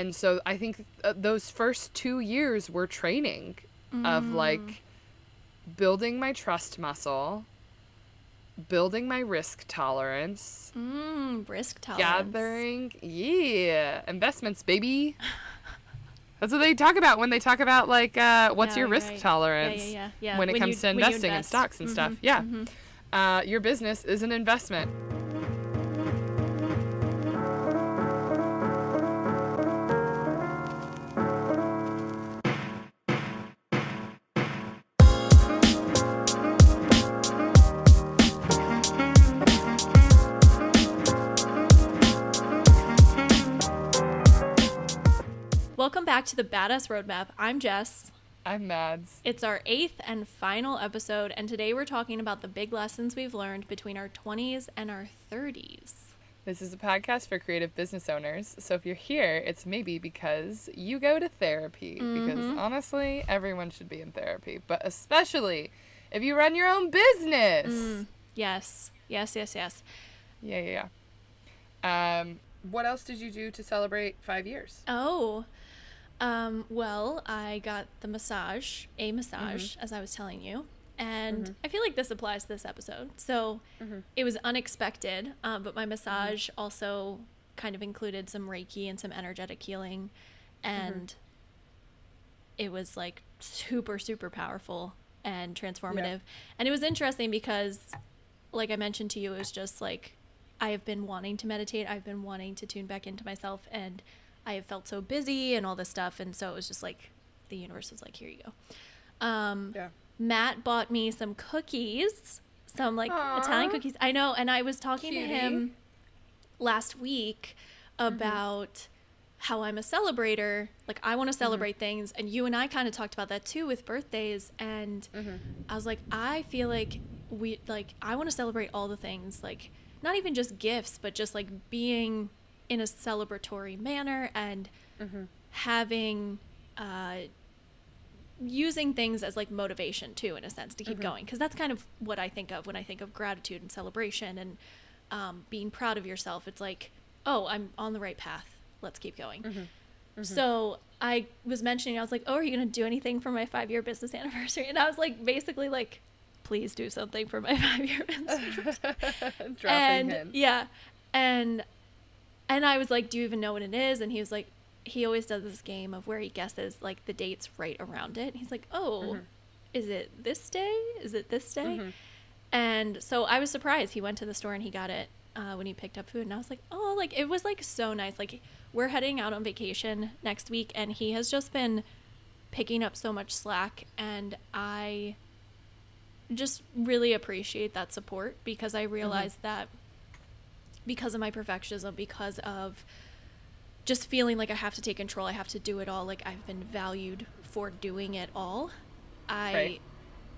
and so I think uh, those first two years were training of Mm. like building my trust muscle, building my risk tolerance, Mm, risk tolerance. gathering, yeah, investments, baby. That's what they talk about when they talk about like uh, what's Yeah, your risk right. Tolerance yeah, yeah, yeah. when it When comes you- to investing in stocks and stuff. Mhm, Yeah, mhm. uh, your business is an investment. To the Badass Roadmap. I'm Jess. I'm Mads. It's our eighth and final episode, and today we're talking about the big lessons we've learned between our 20s and our 30s. This is a podcast for creative business owners. So if you're here, it's maybe because you go to therapy. Because Mm-hmm. honestly, everyone should be in therapy, but especially if you run your own business. Mm. Yes, yes, yes, yes. Yeah, yeah, yeah. Um, what else did you do to celebrate five years? Oh, um, well, I got the massage, a massage, mm-hmm. as I was telling you. And mm-hmm. I feel like this applies to this episode. So mm-hmm. it was unexpected, um, but my massage also kind of included some Reiki and some energetic healing. And it was like super, super powerful and transformative. And it was interesting because, like I mentioned to you, it was just like I have been wanting to meditate. I've been wanting to tune back into myself, and I have felt so busy and all this stuff. And so it was just like the universe was like, here you go. Um, Yeah. Matt bought me some cookies, some like Italian cookies. I know. And I was talking Cutie. to him last week mm-hmm. about how I'm a celebrator. Like I want to mm-hmm. celebrate things, and you and I kind of talked about that too with birthdays. And mm-hmm. I was like, I feel like we like I want to celebrate all the things, like not even just gifts, but just like being in a celebratory manner and having. Uh, using things as like motivation too in a sense to keep going. Because that's kind of what i think of when i think of gratitude and celebration and um, being proud of yourself. It's like oh i'm on the right path. Let's keep going. So i was mentioning i was like oh are you going to do anything for my five year business anniversary? And i was like basically like please do something for my five year business Dropping and hints. yeah. And and i was like do you even know what it is? And he was like he always does this game of where he guesses like the dates right around it. He's like oh Mm-hmm. is it this day? Is it this day? And so i was surprised. He went to the store and he got it uh, when he picked up food. And i was like oh like it was like so nice. Like we're heading out on vacation next week and he has just been picking up so much slack. And i just really appreciate that support because I realized that because of my perfectionism, because of just feeling like I have to take control, I have to do it all, like I've been valued for doing it all, I Right.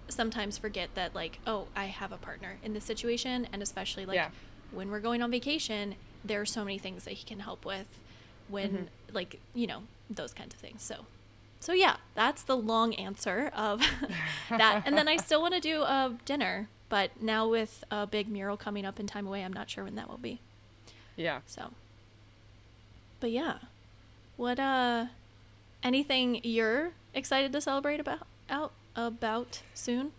sometimes forget that, like, oh, I have a partner in this situation. And especially, like, Yeah. when we're going on vacation, there are so many things that he can help with when, mm-hmm. like, you know, those kinds of things. So. So yeah, that's the long answer of that. And then I still want to do a dinner, but now with a big mural coming up in time away, I'm not sure when that will be. Yeah. So, but yeah, what uh, anything you're excited to celebrate about out about soon?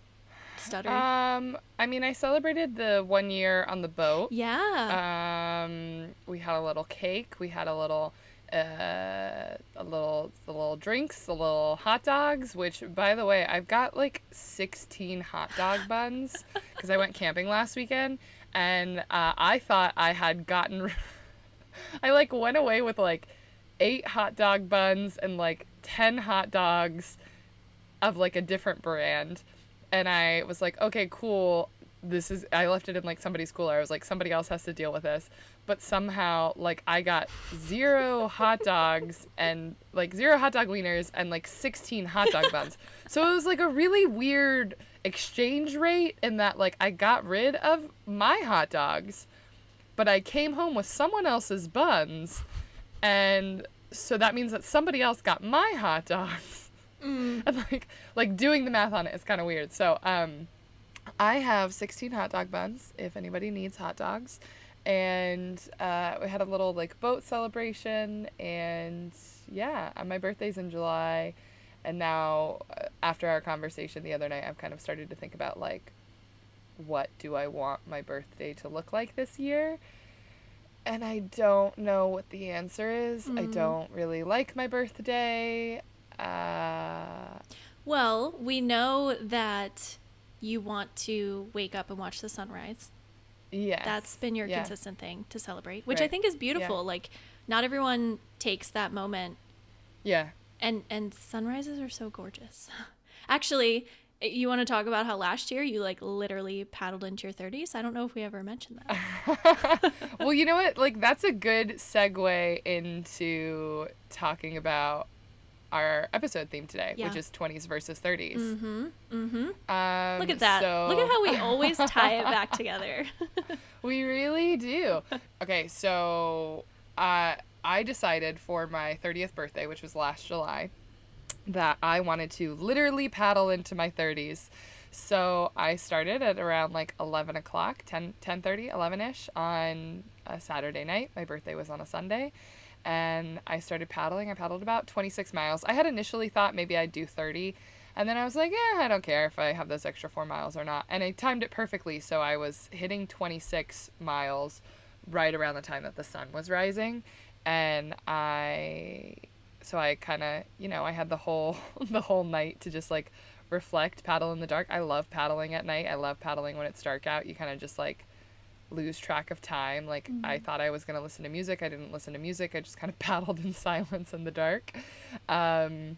Stutter. Um, I mean, I celebrated the one year on the boat. yeah. Um, we had a little cake. We had a little, uh, a little, the little drinks, the little hot dogs. Which, by the way, I've got like sixteen hot dog buns because I went camping last weekend, and uh, I thought I had gotten. I like went away with like eight hot dog buns and like ten hot dogs of like a different brand. And I was like, okay, cool. This is, I left it in like somebody's cooler. I was like, somebody else has to deal with this. But somehow, like, I got zero hot dogs and like zero hot dog wieners and like 16 hot dog buns. So it was like a really weird exchange rate in that, like, I got rid of my hot dogs, but I came home with someone else's buns. And so that means that somebody else got my hot dogs. and like like doing the math on it is kind of weird. So um, I have 16 hot dog buns if anybody needs hot dogs, and uh, we had a little like boat celebration, and yeah, my birthday's in July, and now uh, after our conversation the other night, I've kind of started to think about like, what do I want my birthday to look like this year? And I don't know what the answer is. I Mm. don't really like my birthday. Uh, Well, we know that you want to wake up and watch the sunrise. Yes. That's been your yeah. consistent thing to celebrate, which I think is beautiful. Like, not everyone takes that moment, Yeah. and and sunrises are so gorgeous. Actually, eh, you want to talk about how last year you like literally paddled into your 30s? I don't know if we ever mentioned that. well, you know what? Like that's a good segue into talking about our episode theme today, Yeah. which is 20s versus 30s. mm-hmm. Mm-hmm. Um, Look at that. Look at how we always tie it back together. we really do. Okay, so uh, I decided for my 30th birthday, which was last July, that I wanted to literally paddle into my 30s. So I started at around like 11 o'clock, 10, 10.30, 11ish on a Saturday night. My birthday was on a Sunday. And I started paddling. I paddled about 26 miles. I had initially thought maybe I'd do 30. And then I was like, yeah, I don't care if I have those extra four miles or not. And I timed it perfectly. So I was hitting 26 miles right around the time that the sun was rising. And I, so I kind of, you know, I had the whole, the whole night to just like reflect, paddle in the dark. I love paddling at night. I love paddling when it's dark out. You kind of just like lose track of time. Like I thought I was going to listen to music. I didn't listen to music. I just kind of paddled in silence in the dark. Um,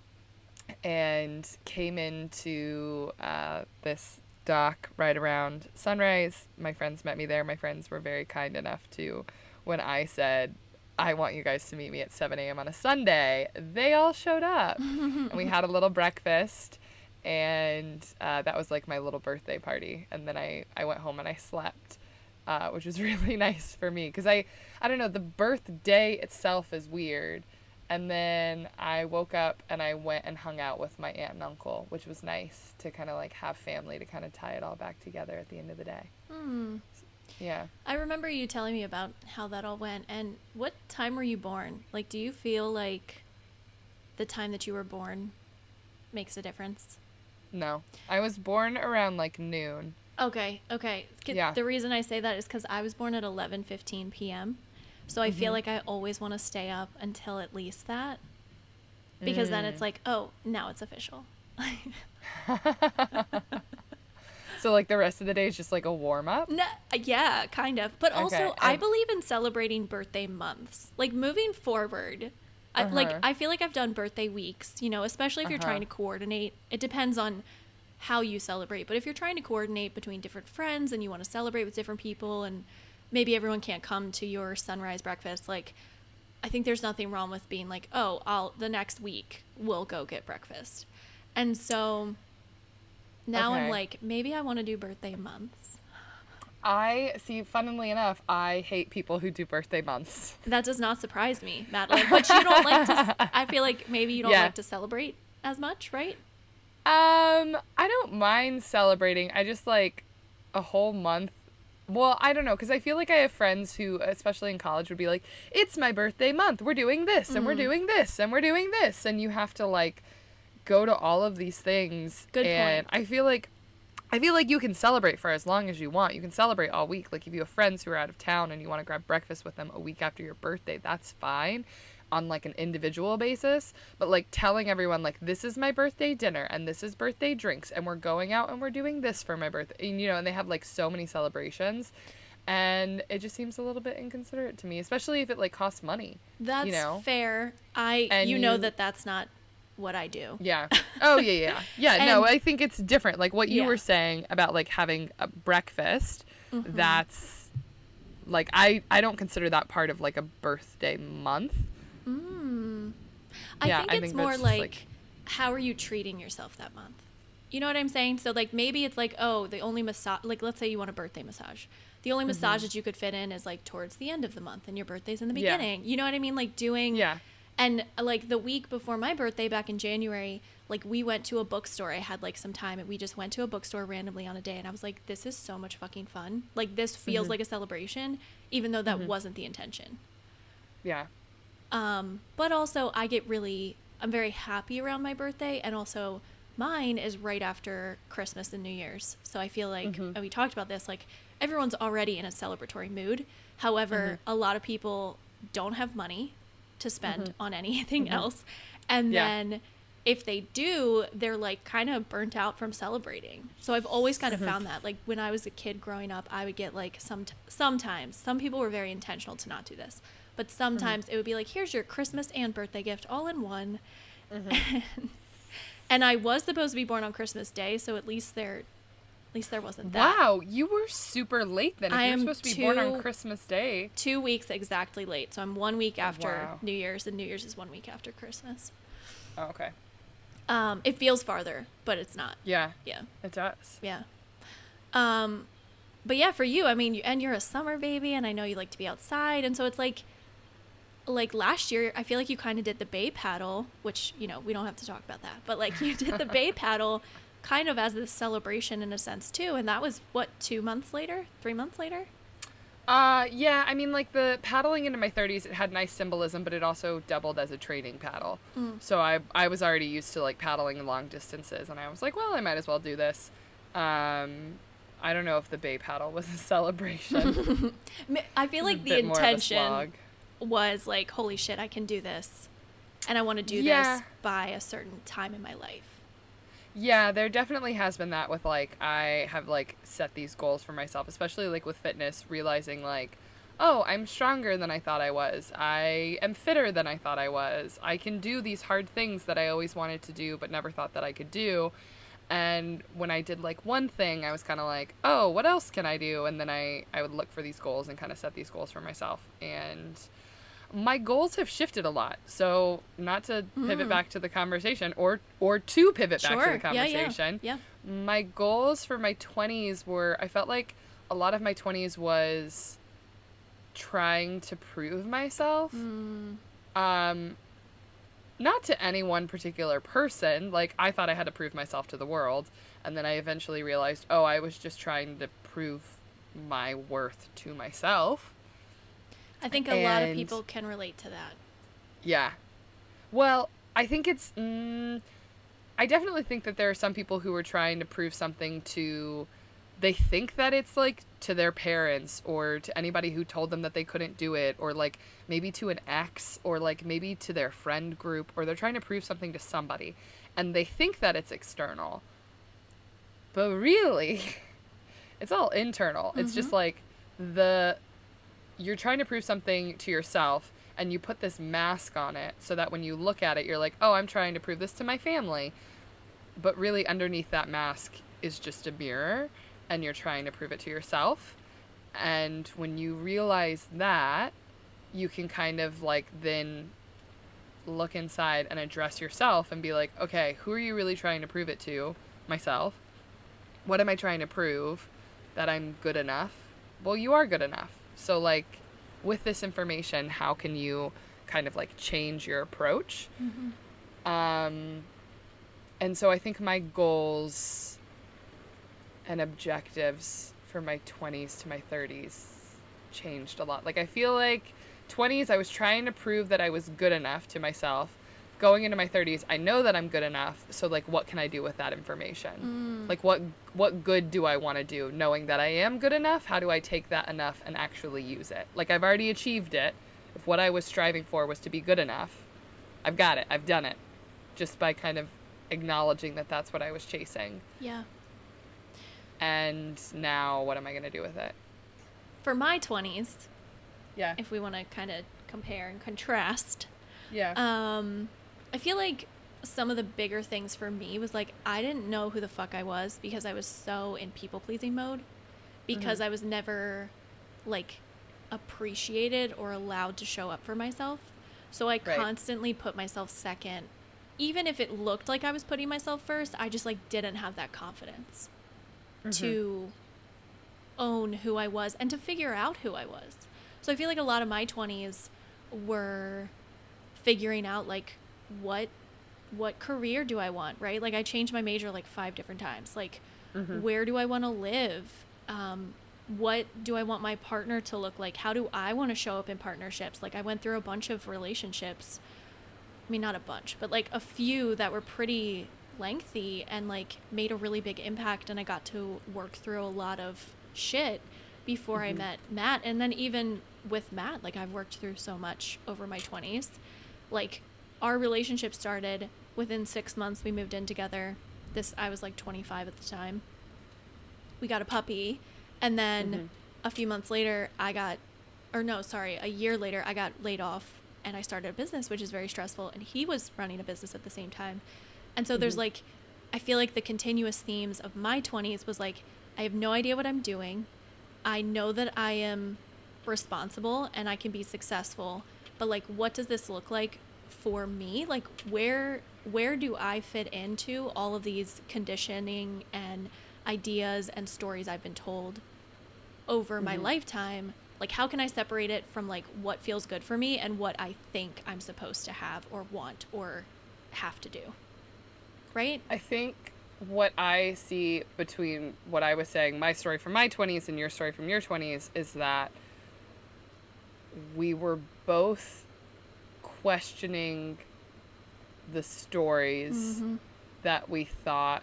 and came into uh, this dock right around sunrise. My friends met me there. My friends were very kind enough to, when I said, I want you guys to meet me at 7 a.m. on a Sunday, they all showed up. and we had a little breakfast. And uh, that was like my little birthday party. And then I, I went home and I slept, uh, which was really nice for me. Because I, I don't know, the birthday itself is weird. And then I woke up and I went and hung out with my aunt and uncle, which was nice to kind of like have family to kind of tie it all back together at the end of the day. Hmm. Yeah. I remember you telling me about how that all went. And what time were you born? Like, do you feel like the time that you were born makes a difference? No. I was born around like noon. Okay, okay. Yeah. The reason I say that is because I was born at 11:15 p.m. So I feel Mhm. like I always want to stay up until at least that, because then it's Mm. like, oh, now it's official. So like the rest of the day is just like a warm up. No, yeah, kind of. But also, Okay, I believe in celebrating birthday months. Like moving forward, I, like Uh-huh. I feel like I've done birthday weeks. You know, especially if you're Uh-huh. trying to coordinate. It depends on how you celebrate. But if you're trying to coordinate between different friends and you want to celebrate with different people, and maybe everyone can't come to your sunrise breakfast, like I think there's nothing wrong with being like, oh, I'll the next week we'll go get breakfast. And so now I'm like, maybe I want to do birthday months. I see. Funnily enough, I hate people who do birthday months. That does not surprise me, Madeline. But you don't like to. I feel like maybe you don't Yeah. like to celebrate as much, right? Um, I don't mind celebrating. I just like a whole month. Well, I don't know, because I feel like I have friends who, especially in college, would be like, "It's my birthday month. We're doing this, and we're Mm. doing this, and we're doing this," and you have to like go to all of these things. Good and point. I feel like, I feel like you can celebrate for as long as you want. You can celebrate all week. Like if you have friends who are out of town and you want to grab breakfast with them a week after your birthday, that's fine on like an individual basis but like telling everyone like this is my birthday dinner and this is birthday drinks and we're going out and we're doing this for my birthday and, you know and they have like so many celebrations and it just seems a little bit inconsiderate to me especially if it like costs money That's know? fair. I And you know you- that that's not what I do. yeah oh yeah yeah yeah no i think it's different like what you Yeah. were saying about like having a breakfast Mm-hmm. that's like i i don't consider that part of like a birthday month Mm. I Yeah, think I it's think more like, like- how are you treating yourself that month? You know what I'm saying? So like maybe it's like, oh, the only massage like let's say you want a birthday massage. The only massage that you could fit in is like towards the end of the month and your birthday's in the Yeah. beginning. You know what I mean? Like doing yeah And like the week before my birthday back in January, like we went to a bookstore. I had like some time and we just went to a bookstore randomly on a day and I was like, this is so much fucking fun. Like this feels Mhm. like a celebration, even though that Mhm. wasn't the intention. yeah Um, but also, I get really, I'm very happy around my birthday, and also mine is right after Christmas and New Year's. So I feel like, mm-hmm. and we talked about this, like everyone's already in a celebratory mood. However, mm-hmm. a lot of people don't have money to spend mm-hmm. on anything else. And Yeah. then if they do, they're like kind of burnt out from celebrating. So I've always kind of found that. Like when I was a kid growing up, I would get like some sometimes some people were very intentional to not do this, but sometimes it would be like here's your Christmas and birthday gift all in one. and I was supposed to be born on Christmas Day, so at least there at least there wasn't that. Wow, you were super late then. If I you're am supposed to be born on Christmas Day. Two weeks exactly late. So I'm one week after Wow. New Year's, and New Year's is one week after Christmas. Oh, okay. Um, it feels farther, but it's not. Yeah, Yeah. it does. Yeah. Um, but yeah, for you, I mean, you, and you're a summer baby, and I know you like to be outside, and so it's like, like last year, I feel like you kind of did the bay paddle, which you know we don't have to talk about that, but like you did the bay paddle, kind of as this celebration in a sense too, and that was what two months later, three months later. Uh, yeah, I mean, like the paddling into my 30s, it had nice symbolism, but it also doubled as a training paddle. So I, I was already used to like paddling long distances, and I was like, well, I might as well do this. Um, I don't know if the bay paddle was a celebration. I feel like the bit more of a intention. Was like, holy shit, I can do this, and I want to do Yeah. this by a certain time in my life. Yeah, there definitely has been that with like I have like set these goals for myself, especially like with fitness, realizing like, oh, I'm stronger than I thought I was. I am fitter than I thought I was. I can do these hard things that I always wanted to do but never thought that I could do. And when I did like one thing, I was kind of like, oh, what else can I do? And then I I would look for these goals and kind of set these goals for myself. And my goals have shifted a lot. So not to pivot back to the conversation or or to pivot back to the Mm. Sure. Yeah, yeah. conversation. Yeah. My goals for my 20s were I felt like a lot of my 20s was trying to prove myself. Mm. Um not to any one particular person. Like I thought I had to prove myself to the world, and then I eventually realized, oh, I was just trying to prove my worth to myself. I think a lot of people can relate to that. Yeah. Well, I think it's. Mm, I definitely think that there are some people who are trying to prove something to. They think that it's like to their parents or to anybody who told them that they couldn't do it, or like maybe to an ex, or like maybe to their friend group, or they're trying to prove something to somebody. And they think that it's external. But really, it's all internal. It's just like the you're trying to prove something to yourself and you put this mask on it so that when you look at it you're like oh i'm trying to prove this to my family. But really underneath that mask is just a mirror and you're trying to prove it to yourself. And when you realize that you can kind of like then look inside and address yourself and be like okay who are you really trying to prove it to myself? What am i trying to prove that i'm good enough? Well you are good enough so like with this information how can you kind of like change your approach? Um and so i think my goals and objectives for my 20s to my 30s changed a lot. Like i feel like 20s i was trying to prove that i was good enough to myself going into my 30s i know that i'm good enough. So like what can i do with that information? Like what what good do i want to do knowing that i am good enough? How do i take that enough and actually use it? Like i've already achieved it. If what i was striving for was to be good enough i've got it. I've done it. Just by kind of acknowledging that that's what i was chasing. Yeah. and now what am i going to do with it? For my 20s, yeah. if we want to kind of compare and contrast, yeah. um, I feel like some of the bigger things for me was like I didn't know who the fuck I was because I was so in people pleasing mode because mm-hmm. I was never like appreciated or allowed to show up for myself. So I Right. constantly put myself second. Even if it looked like I was putting myself first, I just like didn't have that confidence to mm-hmm. own who I was and to figure out who I was. So I feel like a lot of my 20s were figuring out like what what career do I want, right? Like I changed my major like five different times. Like where do I want to live? Um, what do I want my partner to look like? How do I want to show up in partnerships? Like I went through a bunch of relationships. I mean, not a bunch, but like a few that were pretty lengthy and like made a really big impact and I got to work through a lot of shit before mm-hmm. I met Matt and then even with Matt like I've worked through so much over my 20s like our relationship started within 6 months we moved in together this I was like 25 at the time we got a puppy and then mm-hmm. a few months later I got or no sorry a year later I got laid off and I started a business which is very stressful and he was running a business at the same time and so mm-hmm. there's like, I feel like the continuous themes of my 20s was like, I have no idea what I'm doing. I know that I am responsible and I can be successful, but like, what does this look like for me? Like, where where do I fit into all of these conditioning and ideas and stories I've been told over mm-hmm. my lifetime? Like, how can I separate it from like what feels good for me and what I think I'm supposed to have or want or have to do? right? I think what I see between what I was saying, my story from my 20s and your story from your 20s, is that we were both questioning the stories mm-hmm. that we thought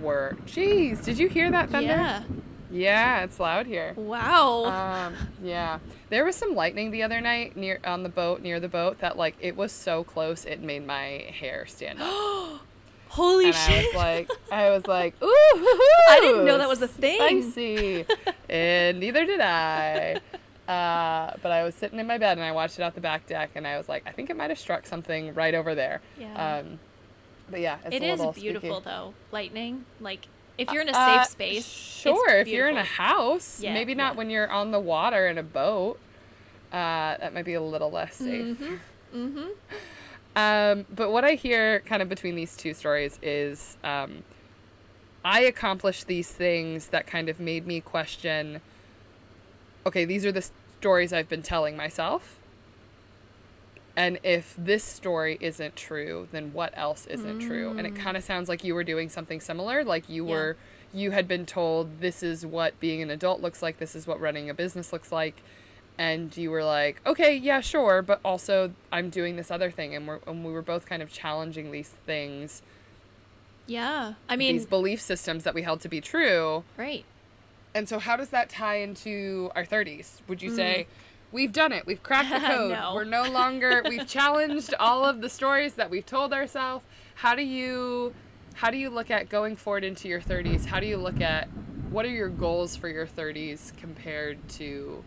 were. Jeez, did you hear that thunder? Yeah. Yeah, it's loud here. Wow. Um, yeah. There was some lightning the other night near on the boat near the boat that like it was so close it made my hair stand up. Holy and shit! I was like, I was like, ooh, I didn't know that was a thing. Spicy, and neither did I. Uh, but I was sitting in my bed and I watched it out the back deck, and I was like, I think it might have struck something right over there. Yeah. Um, but yeah, it's it is beautiful spooky. though. Lightning, like if you're in a uh, safe space. Sure, if you're in a house, yeah, maybe not yeah. when you're on the water in a boat. Uh, that might be a little less safe. Mm-hmm. Mm-hmm. Um, but what I hear kind of between these two stories is um, I accomplished these things that kind of made me question okay, these are the stories I've been telling myself. And if this story isn't true, then what else isn't mm. true? And it kind of sounds like you were doing something similar. Like you yeah. were, you had been told this is what being an adult looks like, this is what running a business looks like and you were like, okay, yeah, sure, but also I'm doing this other thing, and, we're, and we were both kind of challenging these things. Yeah, I mean these belief systems that we held to be true. Right. And so, how does that tie into our 30s? Would you mm. say we've done it? We've cracked the code. no. We're no longer. We've challenged all of the stories that we've told ourselves. How do you, how do you look at going forward into your 30s? How do you look at what are your goals for your 30s compared to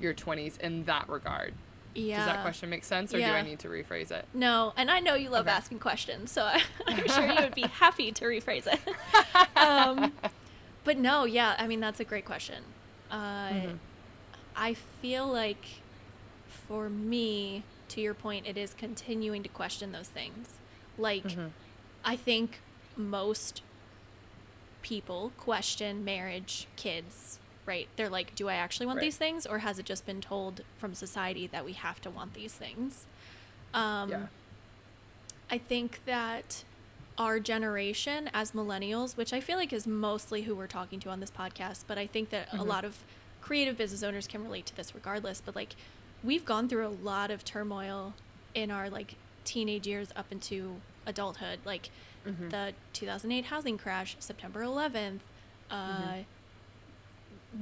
your 20s in that regard. Yeah. Does that question make sense or yeah. do I need to rephrase it? No, and I know you love okay. asking questions, so I, am sure you would be happy to rephrase it. um, but no, yeah, I mean, that's a great question. Uh, mm-hmm. I feel like for me, to your point, it is continuing to question those things. Like, mm-hmm. I think most people question marriage, kids, right? They're like, do I actually want right. these things, or has it just been told from society that we have to want these things? Um, yeah. I think that our generation as millennials, which I feel like is mostly who we're talking to on this podcast, but I think that mm-hmm. a lot of creative business owners can relate to this regardless. But like, we've gone through a lot of turmoil in our like teenage years up into adulthood, like mm-hmm. the 2008 housing crash, September 11th. Uh, mm-hmm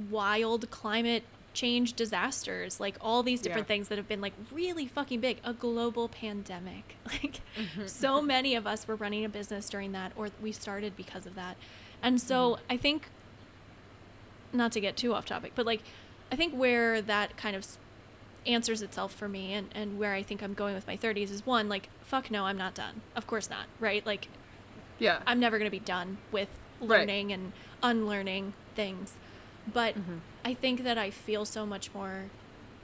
wild climate change disasters, like all these different yeah. things that have been like really fucking big, a global pandemic. Like mm-hmm. so many of us were running a business during that or we started because of that. And so mm-hmm. I think not to get too off topic, but like I think where that kind of answers itself for me and and where I think I'm going with my 30s is one like fuck no, I'm not done. Of course not, right? Like yeah. I'm never going to be done with learning right. and unlearning things. But mm-hmm. I think that I feel so much more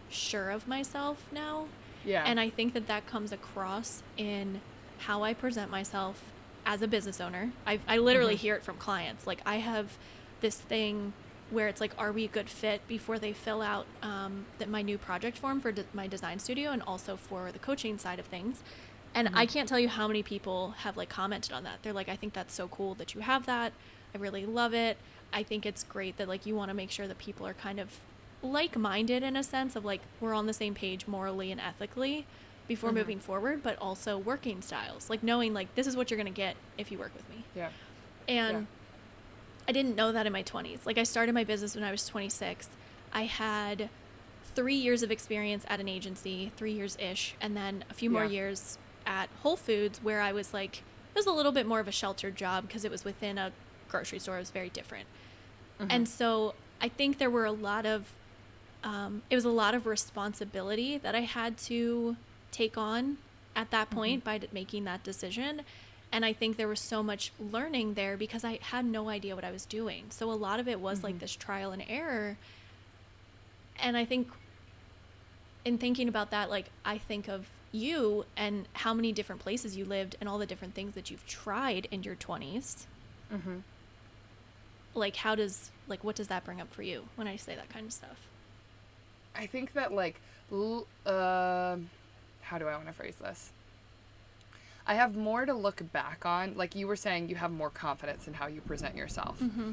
sure of myself now. Yeah. And I think that that comes across in how I present myself as a business owner. I, I literally mm-hmm. hear it from clients. Like, I have this thing where it's like, are we a good fit before they fill out um, that my new project form for de- my design studio and also for the coaching side of things. And mm-hmm. I can't tell you how many people have like commented on that. They're like, I think that's so cool that you have that. I really love it. I think it's great that like you want to make sure that people are kind of like-minded in a sense of like we're on the same page morally and ethically before Mhm. moving forward, but also working styles. Like knowing like this is what you're going to get if you work with me. Yeah. And Yeah. I didn't know that in my 20s. Like I started my business when I was 26. I had 3 years of experience at an agency, 3 years ish, and then a few more years at Whole Foods where I was like it was a little bit more of a sheltered job because it was within a grocery store. It was very different. And so I think there were a lot of, um, it was a lot of responsibility that I had to take on at that point by d- making that decision. And I think there was so much learning there because I had no idea what I was doing. So a lot of it was like this trial and error. And I think in thinking about that, like I think of you and how many different places you lived and all the different things that you've tried in your 20s Mm-hmm. Like how does like what does that bring up for you when i say that kind of stuff I think that like, l- um how do I want to phrase this? I have more to look back on. Like you were saying, you have more confidence in how you present yourself. mm-hmm.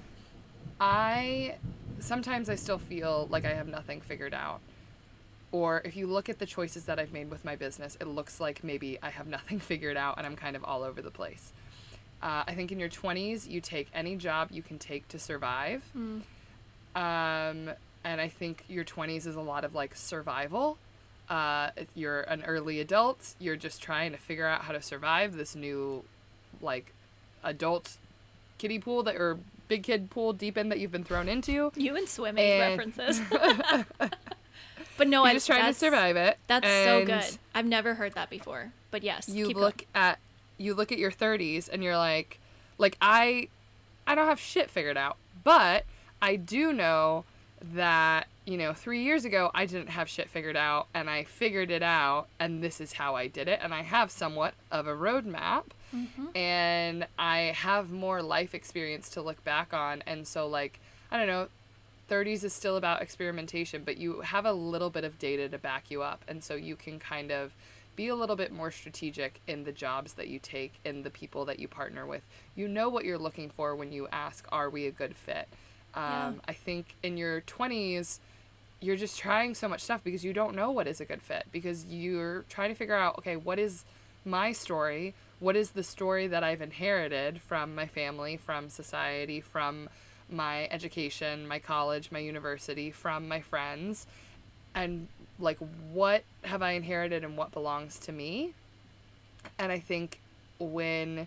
I sometimes I still feel like I have nothing figured out. Or if you look at the choices that I've made with my business, it looks like maybe I have nothing figured out and I'm kind of all over the place. Uh, I think in your 20s, you take any job you can take to survive. Mm. Um, and I think your 20s is a lot of like survival. Uh, if you're an early adult, you're just trying to figure out how to survive this new, like, adult kiddie pool that or big kid pool deep in that you've been thrown into. you and swimming And- references but no I'm just trying to survive it. that's so good i've never heard that before but yes You keep look at you look at your 30s and you're like, like I, I don't have shit figured out, but I do know that you know three years ago I didn't have shit figured out and I figured it out and this is how I did it and I have somewhat of a roadmap. Mhm. and I have more life experience to look back on. And so, like, I don't know, 30s is still about experimentation, but you have a little bit of data to back you up. And so you can kind of be a little bit more strategic in the jobs that you take and the people that you partner with. You know what you're looking for when you ask, Are we a good fit? Um, Yeah. I think in your 20s, you're just trying so much stuff because you don't know what is a good fit because you're trying to figure out okay what is my story what is the story that i've inherited from my family from society from my education my college my university from my friends and like what have i inherited and what belongs to me and i think when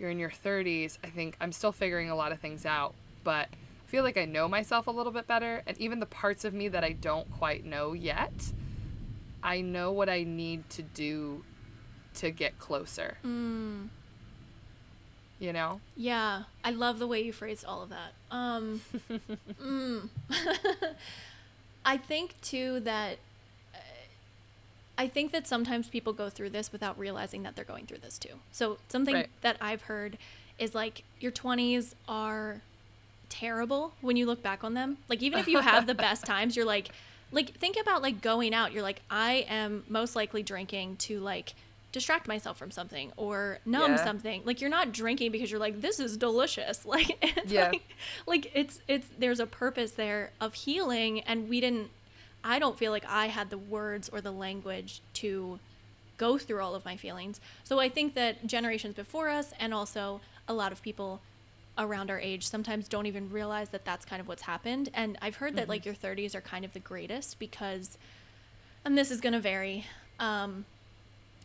you're in your 30s i think i'm still figuring a lot of things out but I feel like I know myself a little bit better, and even the parts of me that I don't quite know yet, I know what I need to do to get closer. Mm, You know? yeah i love the way you phrased all of that um mm. i think too that uh, I think that sometimes people go through this without realizing that they're going through this too. So something Right. that I've heard is like your 20s are terrible when you look back on them. Like even if you have the best times, you're like like think about like going out. You're like I am most likely drinking to like distract myself from something or numb Yeah. something. Like you're not drinking because you're like this is delicious. Like it's Yeah. like like it's it's there's a purpose there of healing and we didn't I don't feel like I had the words or the language to go through all of my feelings. So I think that generations before us and also a lot of people around our age sometimes don't even realize that that's kind of what's happened. And I've heard that like your 30s are kind of the greatest because, and this is going to vary, um,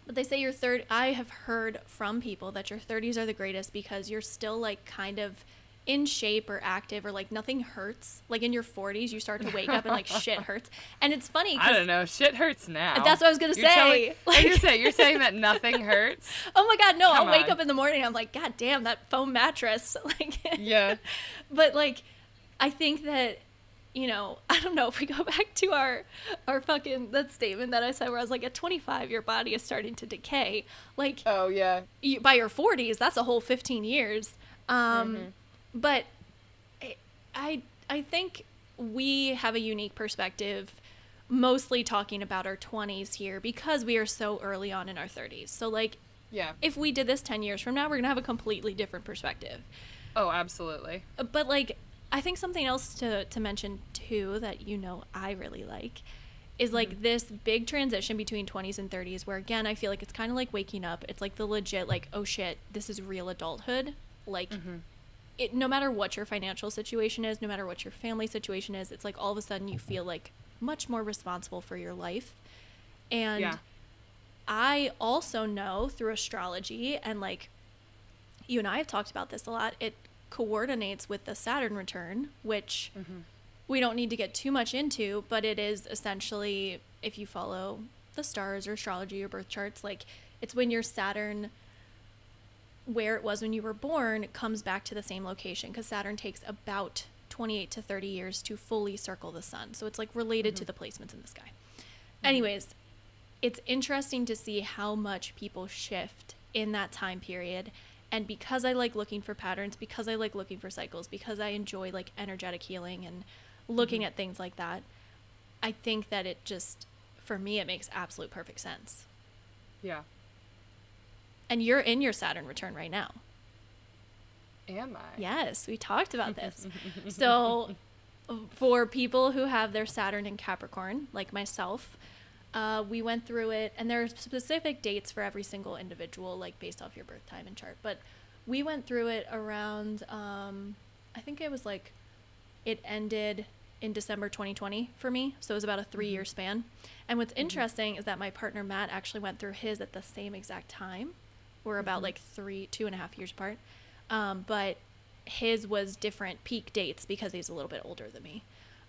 but they say your third. I have heard from people that your 30s are the greatest because you're still like kind of in shape or active or like nothing hurts. Like in your 40s, you start to wake up and like shit hurts. And it's funny. I don't know. Shit hurts now. That's what I was gonna You're say. telling- Like- gonna say, you're saying that nothing hurts. Oh my god, no! Come I'll wake on. up in the morning. I'm like, God damn, that foam mattress. Like, Yeah. but like, I think that, you know, I don't know if we go back to our, our fucking that statement that I said where I was like, at 25, your body is starting to decay. Like, Oh yeah. you, by your 40s, that's a whole 15 years. Um, Mm-hmm. But I, I, I think we have a unique perspective, mostly talking about our 20s here because we are so early on in our 30s. So like, Yeah. if we did this 10 years from now, we're going to have a completely different perspective. Oh, absolutely. But like, I think something else to, to mention too that you know I really like is like Mm-hmm. this big transition between 20s and 30s where again I feel like it's kind of like waking up. It's like the legit like oh shit, this is real adulthood. Like Mm-hmm. it no matter what your financial situation is, no matter what your family situation is, it's like all of a sudden you feel like much more responsible for your life. And Yeah. I also know through astrology and like you and I have talked about this a lot, it coordinates with the Saturn return, which mm-hmm. we don't need to get too much into, but it is essentially if you follow the stars or astrology or birth charts, like it's when your Saturn where it was when you were born comes back to the same location because Saturn takes about 28 to 30 years to fully circle the sun. So it's like related to mm-hmm. the placements in the sky. Mm-hmm. Anyways, it's interesting to see how much people shift in that time period. And because I like looking for patterns, because I like looking for cycles, because I enjoy like energetic healing and looking mm-hmm. at things like that, I think that it just, for me, it makes absolute perfect sense. Yeah. And you're in your Saturn return right now. Am I? Yes, we talked about this. so, for people who have their Saturn in Capricorn, like myself, uh, we went through it, and there are specific dates for every single individual, like based off your birth time and chart. But we went through it around, um, I think it was like, it ended in December 2020 for me. So it was about a three year span. And what's interesting is that my partner Matt actually went through his at the same exact time. We're about like three, two and a half years apart. Um, but his was different peak dates because he's a little bit older than me.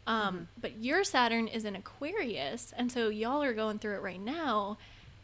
Um, But your Saturn is in Aquarius, and so y'all are going through it right now.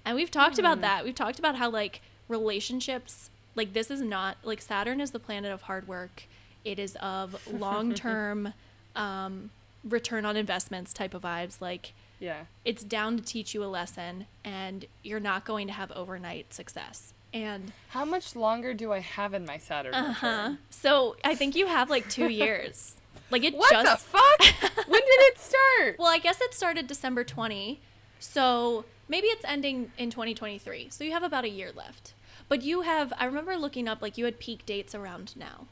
And we've talked about that. We've talked about how like relationships, like this is not like Saturn is the planet of hard work. It is of long term um, return on investments type of vibes. Like Yeah. it's down to teach you a lesson, and you're not going to have overnight success. And How much longer do I have in my Saturn uh huh. return? So I think you have like two years. Like it What just the fuck? when did it start? Well, I guess it started December 20. So maybe it's ending in 2023. So you have about a year left. But you have, I remember looking up, like, you had peak dates around now.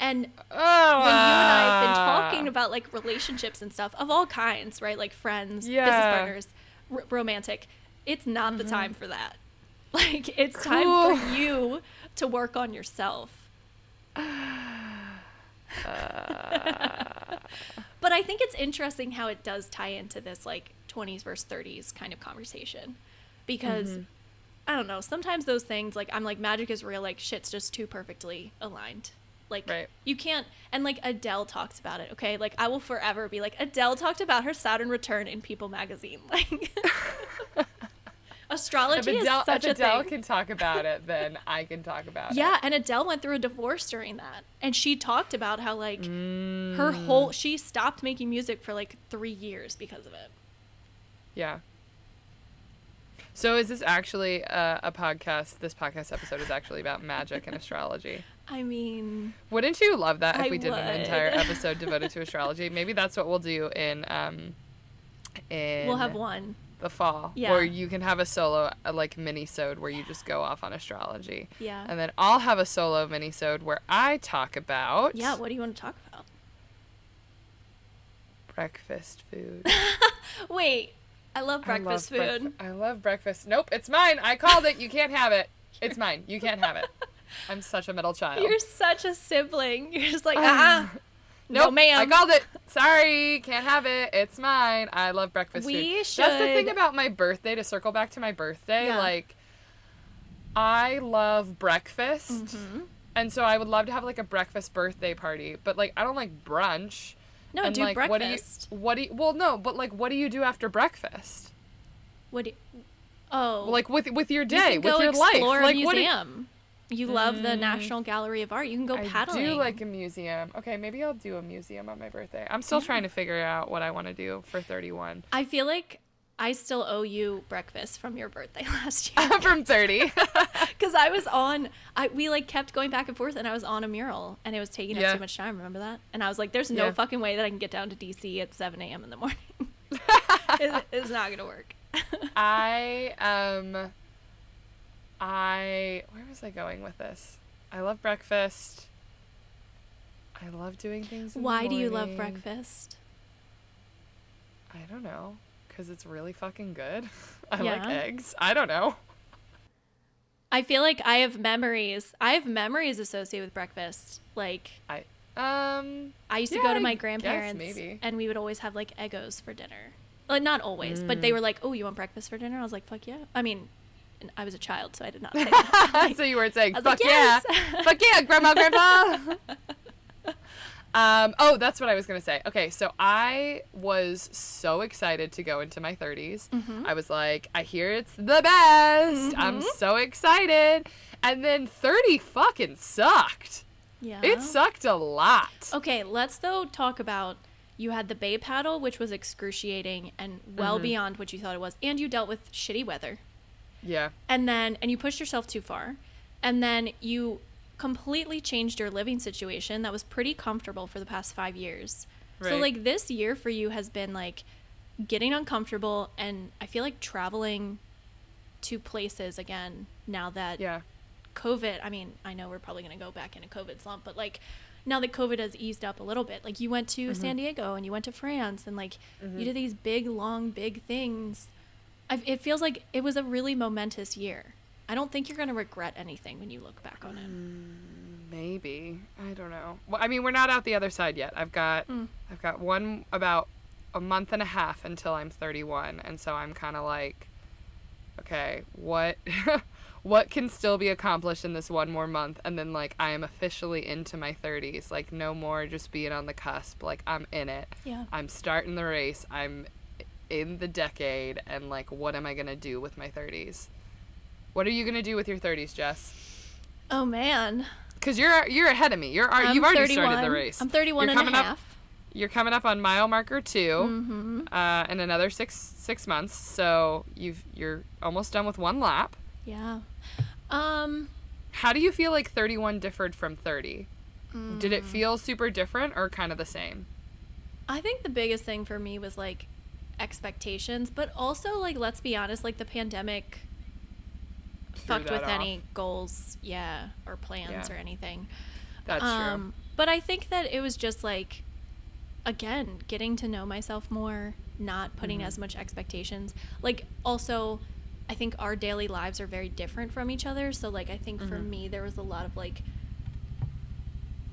And Oh, when you and I have been ah. talking about, like, relationships and stuff of all kinds, right? Like friends, business Yeah. Mm-hmm. partners, r- romantic, it's not the time for that. Like, it's time for you to work on yourself. But I think it's interesting how it does tie into this like 20s versus 30s kind of conversation. Because Mm-hmm. I don't know, sometimes those things like I'm like magic is real, like shit's just too perfectly aligned. Like Right. you can't and like Adele talks about it, okay? Like I will forever be like Adele talked about her Saturn return in People magazine. Like If astrology Adele, is such if a Adele thing. can talk about it, then I can talk about Yeah, it. Yeah, and Adele went through a divorce during that. And she talked about how like her Mm. whole she stopped making music for like 3 years because of it. Yeah. So is this actually uh, a podcast? This podcast episode is actually about magic and astrology. I mean, Wouldn't you love that if I we did an entire episode devoted to astrology? Maybe that's what we'll do in um in we'll have one. The fall. Yeah. Or you can have a solo uh, like mini sode where you just go off on astrology. Yeah. And then I'll have a solo mini sode where I talk about Yeah, what do you want to talk about? breakfast food. Wait, I love I breakfast love food. breakfa- I love breakfast. Nope, it's mine. I called it. You can't have it. It's mine. You can't have it. I'm such a middle child. You're such a sibling. You're just like, ah, Nope, ma'am. I called it. Sorry, can't have it. It's mine. I love breakfast We food. That's the thing about my birthday. To circle back to my birthday, Yeah. like I love breakfast, Mm-hmm. and so I would love to have like a breakfast birthday party. But like I don't like brunch. No, and do like, breakfast. What do you? What do you? Well, no, but like, what do you do after breakfast? What do you, oh, Like with with your day, with your life. like a what do- museum. You love the National Gallery of Art. You can go paddle. I paddling. do like a museum. Okay, maybe I'll do a museum on my birthday. I'm still trying to figure out what I want to do for 31. I feel like I still owe you breakfast from your birthday last year from 30. because I was on. I we like kept going back and forth, and I was on a mural, and it was taking Yeah. up too much time. Remember that? And I was like, "There's no Yeah. fucking way that I can get down to DC at 7 a.m. in the morning. it, it's not gonna work." I um I where was I going with this? I love breakfast. I love doing things. Why do you love breakfast? I don't know. Because it's really fucking good. I like eggs. I don't know. I feel like I have memories. I have memories associated with breakfast. Like I um I used to go to my grandparents maybe. and we would always have like Eggos for dinner. Like not always, but Mm. they were like, "Oh, you want breakfast for dinner?" I was like, "Fuck yeah." I mean, and I was a child, so I did not say that. Like, so you weren't saying fuck like, yeah. "Yes." fuck yeah, grandma, grandpa. um, oh, that's what I was gonna say. Okay, so I was so excited to go into my 30s. Mm-hmm. I was like, I hear it's the best. I'm so excited. And then 30 fucking sucked. yeah. It sucked a lot. Okay, let's though talk about you had the bay paddle, which was excruciating and well Mm-hmm. beyond what you thought it was, and you dealt with shitty weather. Yeah. and then and you pushed yourself too far. And then you completely changed your living situation that was pretty comfortable for the past five years. So like this year for you has been like getting uncomfortable and i feel like traveling to places again now that Yeah. covid i mean i know we're probably going to go back in a covid slump but like now that covid has eased up a little bit like you went to mm-hmm. san diego and you went to france and like you mm-hmm. did these big long big things I, it feels like it was a really momentous year i don't think you're going to regret anything when you look back on it Maybe. I don't know. Well, I mean, we're not out the other side yet. I've got Mm. I've got one about a month and a half until I'm 31, and so I'm kind of like okay, what what can still be accomplished in this one more month and then like I am officially into my 30s. Like no more just being on the cusp. Like I'm in it. yeah I'm starting the race. I'm in the decade and like what am I going to do with my 30s? What are you going to do with your 30s, Jess? oh man Cuz you're you're ahead of me. You're I'm you've already 31. started the race. i'm 31 You're and a coming up- You're coming up on mile marker 2 mm-hmm. uh, in another 6 6 months. So you've you're almost done with one lap. yeah um How do you feel like 31 differed from 30? Did Mm. it feel super different or kind of the same? I think the biggest thing for me was like expectations, but also like let's be honest, like the pandemic fucked with off. any goals, yeah, or plans Yeah. or anything. That's um, But I think that it was just like again, getting to know myself more, not putting Mhm. as much expectations. Like also I think our daily lives are very different from each other, so like I think for Mhm. me there was a lot of like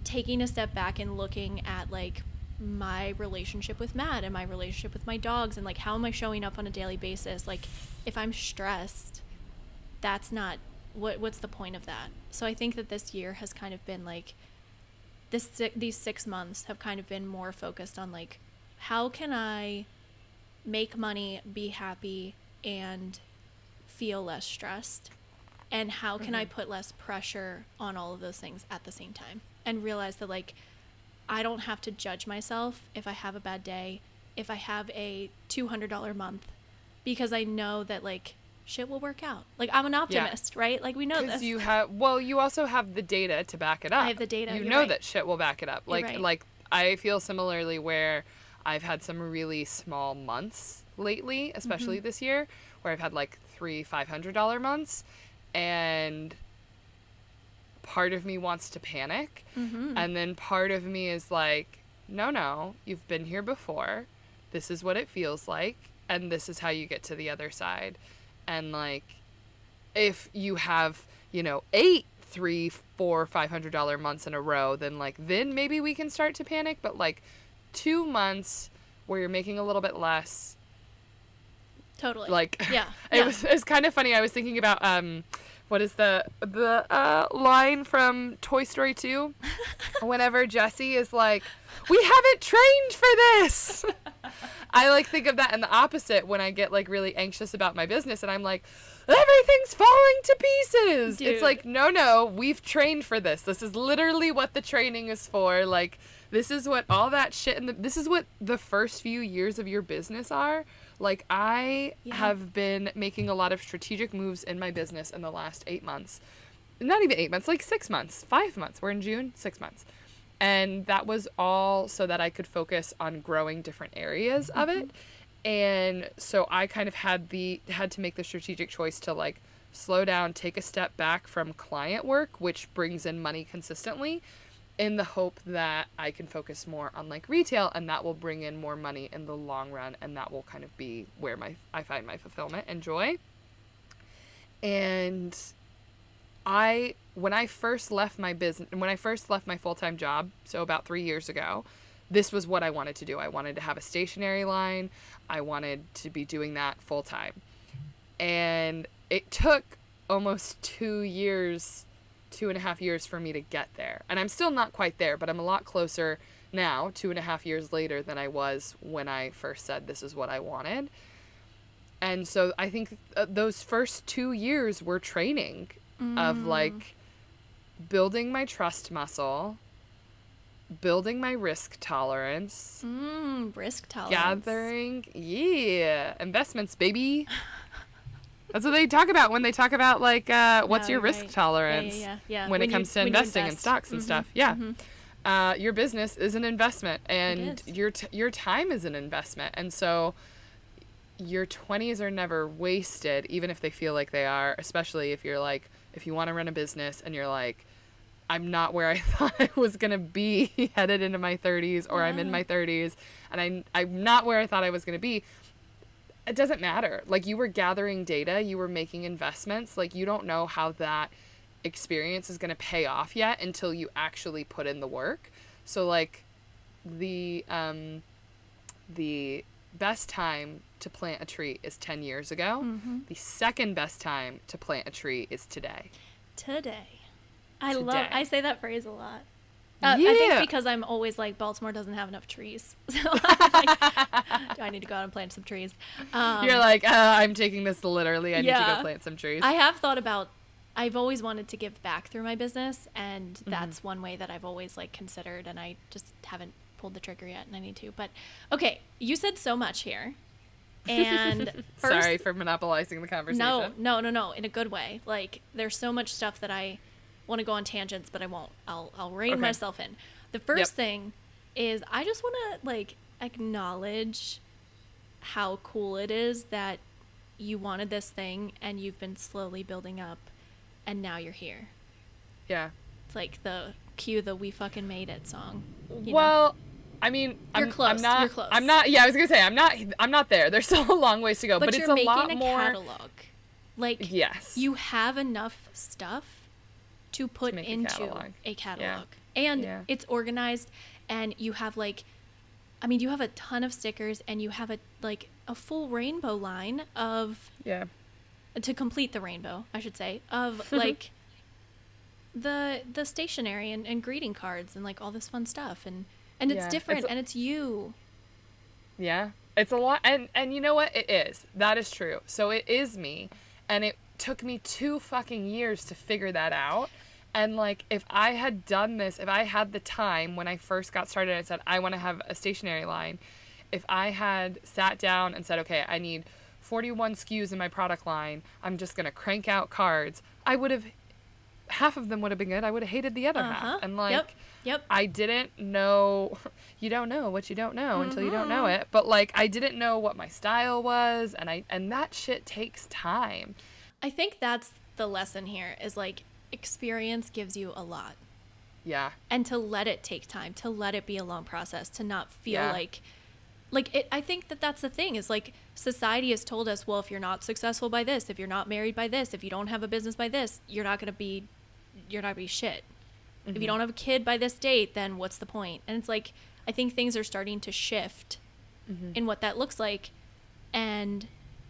taking a step back and looking at like my relationship with Matt and my relationship with my dogs and like how am I showing up on a daily basis? Like if I'm stressed, that's not what what's the point of that? So I think that this year has kind of been like this these 6 months have kind of been more focused on like how can I make money, be happy and feel less stressed? And how can I mm-hmm. put less pressure on all of those things at the same time? And realize that like I don't have to judge myself if I have a bad day, if I have a $200 month because I know that like shit will work out. Like I'm an optimist, right? Like we know this. you have, well, you also have the data to back it up. I have the data, You know right. that shit will back it up. Like, right. like I feel similarly where I've had some really small months lately, especially Mm-hmm. this year, where I've had like three five hundred dollar months, and part of me wants to panic, Mhm. and then part of me is like, no, no, you've been here before. This is what it feels like, and this is how you get to the other side. And like, if you have, you know, eight, three, four, five hundred dollar months in a row, then like, then maybe we can start to panic. But like, two months where you're making a little bit less, totally. like, yeah. it yeah. was it's kind of funny. I was thinking about um, what is the the uh, line from Toy Story Two? Whenever Jesse is like, "We haven't trained for this." I like think of that in the opposite when I get like really anxious about my business and I'm like, everything's falling to pieces. Dude. It's like, no, no, we've trained for this. This is literally what the training is for. Like, this is what all that shit and this is what the first few years of your business are. Like, I Yeah. have been making a lot of strategic moves in my business in the last eight months. Not even eight months, like six months, five months. We're in June, six months and that was all so that I could focus on growing different areas of it. Mm-hmm. And so I kind of had the had to make the strategic choice to like slow down, take a step back from client work, which brings in money consistently, in the hope that I can focus more on like retail and that will bring in more money in the long run and that will kind of be where my I find my fulfillment and joy. And I when I first left my business when I first left my full-time job, so about 3 years ago, this was what I wanted to do. I wanted to have a stationery line. I wanted to be doing that full time. And it took almost two years, two and a half years for me to get there. And I'm still not quite there, but I'm a lot closer now, two and a half years later, than I was when I first said this is what I wanted. And so I think uh, those first two years were training of like building my trust muscle, building my risk tolerance, Mm, risk tolerance. gathering, yeah, investments, baby. That's what they talk about when they talk about like uh, what's No, your risk right. Yeah, yeah, tolerance yeah, yeah. when, When it comes to investing in stocks and Mhm, stuff. Yeah. mhm. Uh, your business is an investment, and your t- your time is an investment, and so your 20s are never wasted, even if they feel like they are. Especially if you're like, if you want to run a business and you're like, I'm not where I thought I was gonna be headed into my 30s, or I'm in my 30s, and I I'm not where I thought I was gonna be. It doesn't matter. Like you were gathering data, you were making investments. Like you don't know how that experience is gonna pay off yet until you actually put in the work. So like the um the best time to plant a tree is 10 years ago. Mm-hmm. The second best time to plant a tree is today. Today. I love I say that phrase a lot. Uh, I think because I'm always like Baltimore doesn't have enough trees. So I'm like, do I need to go out and plant some trees? Um, You're like, uh, I'm taking this literally. I need to go plant some trees. I have thought about I've always wanted to give back through my business and Mm-hmm. that's one way that I've always like considered and I just haven't pulled the trigger yet and I need to. But okay, you said so much here. And first, Sorry for monopolizing the conversation. No, no, no, no, in a good way. Like there's so much stuff that I want to go on tangents, but I won't. I'll I'll rein Okay. myself in. The first Yep. thing is I just want to like acknowledge how cool it is that you wanted this thing and you've been slowly building up and now you're here. Yeah. It's like the cue the we fucking made it song. you know? well, I mean, You're I'm, close, I'm not. you're close. I'm not. Yeah, I was gonna say I'm not. I'm not there. There's still a long ways to go, but, but, it's a lot a more. catalog. Like Yes. you have enough stuff to put a into catalog. a Yeah. catalog and Yeah. it's organized and you have like i mean you have a ton of stickers and you have a like a full rainbow line of Yeah. to complete the rainbow i should say of like the the stationery and, and greeting cards and like all this fun stuff and and it's Yeah, different it's- and it's you Yeah. It's a lot and and you know what? It is. That is true. So it is me and it took me 2 fucking years to figure that out. And like if I had done this, if I had the time when I first got started and said I want to have a stationery line, if I had sat down and said, "Okay, I need 41 SKUs in my product line. I'm just going to crank out cards." I would have half of them would have been good. I would have hated the other uh-huh half. And like yep yep I didn't know. You don't know what you don't know until you don't know Mm-hmm. it. But like, I didn't know what my style was, and I and that shit takes time. i think that's the lesson here is like experience gives you a lot Yeah, and to let it take time to let it be a long process to not feel Yeah. like like it i think that that's the thing is like society has told us well if you're not successful by this if you're not married by this if you don't have a business by this you're not going to be you're not going to be shit if Mm-hmm. you don't have a kid by this date then what's the point? point and it's like i think things are starting to shift Mm-hmm. in what that looks like and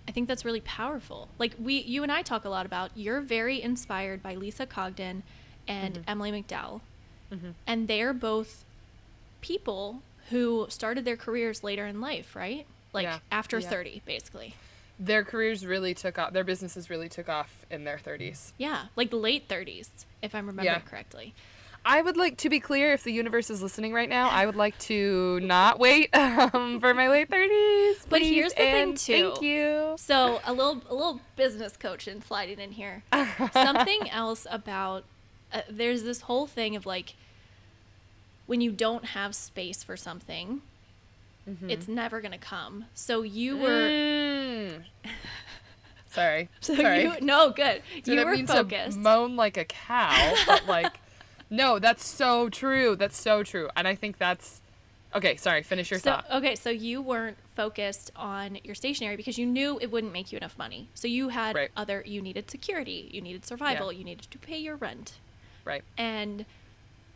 i think that's really powerful like we you and i talk a lot about you're very inspired by lisa congdon and Mm-hmm. emily mcdowell and they're both people who started their careers later in life right like Yeah. after Yeah. 30 basically their careers really took off. Their businesses really took off in their 30s. yeah like late 30s if i'm remembering Yeah. correctly I would like to be clear if the universe is listening right now. I would like to not wait um, for my late 30s. But here's the thing, too. Thank you. So a little a little business coach in sliding in here. Something else about uh, there's this whole thing of like when you don't have space for something, it's never gonna come. So you were Mm. Sorry. so Sorry. you no good. Didn't you were focused. to moan like a cow, but like No, that's so true. That's so true. And I think that's okay. Sorry, finish your So thought. okay, so you weren't focused on your stationery because you knew it wouldn't make you enough money. So you had Right. other you needed security, you needed survival, you needed to pay your rent. Right. And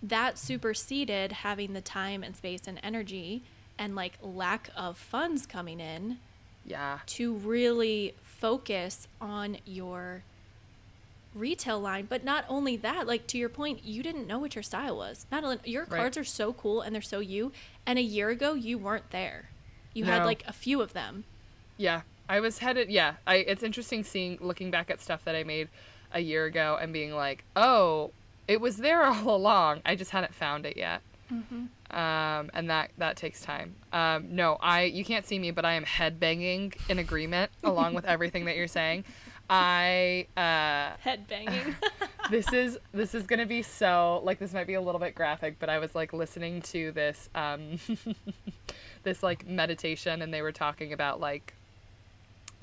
that superseded having the time and space and energy and like lack of funds coming in Yeah. to really focus on your retail line but not only that like to your point you didn't know what your style was not only your Right. cards are so cool and they're so you and a year ago you weren't there you had like a few of them Yeah. I was headed. Yeah. I. It's interesting seeing looking back at stuff that I made a year ago and being like, oh, it was there all along. I just hadn't found it yet. Um, and that that takes time. Um, no, I you can't see me, but I am headbanging in agreement along with everything that you're saying. I uh, head banging this is this is gonna be so like this might be a little bit graphic, but I was like listening to this um this like meditation and they were talking about like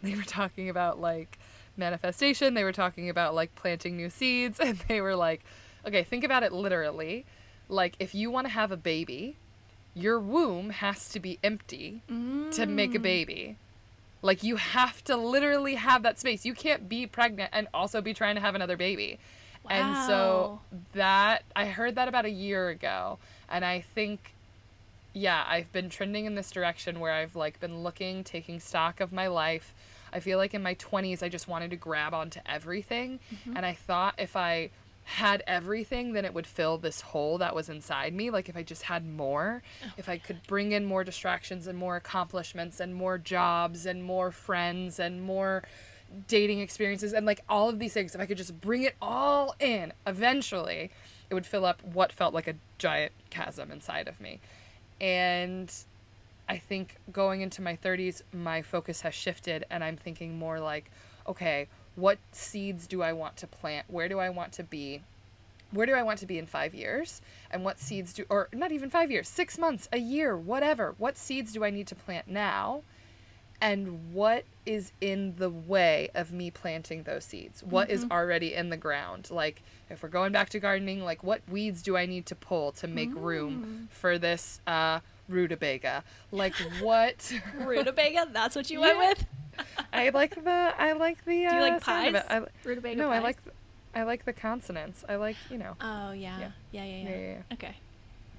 they were talking about like manifestation, they were talking about like planting new seeds, and they were like, okay, think about it literally. Like if you want to have a baby, your womb has to be empty to make a baby. Like you have to literally have that space. You can't be pregnant and also be trying to have another baby. Wow. And so that I heard that about a year ago and I think yeah, I've been trending in this direction where I've like been looking, taking stock of my life. I feel like in my 20s I just wanted to grab onto everything mm-hmm. and I thought if I had everything then it would fill this hole that was inside me. Like if I just had more, oh. if I could bring in more distractions and more accomplishments and more jobs and more friends and more dating experiences and like all of these things if I could just bring it all in eventually it would fill up what felt like a giant chasm inside of me. And I think going into my 30s, my focus has shifted, and I'm thinking more like, okay, what seeds do I want to plant? Where do I want to be? Where do I want to be in five years? And what seeds do, or not even five years, six months, a year, whatever, what seeds do I need to plant now? And what is in the way of me planting those seeds? What is already in the ground? Like, if we're going back to gardening, like, what weeds do I need to pull to make room for this uh, rutabaga? Like, what? rutabaga that's what you Yeah. went with I like the I like the. Uh, do you like of pies. I, rutabaga no, I like I like the consonants. I like you know. oh yeah Yeah. yeah yeah yeah, Yeah, yeah, yeah. okay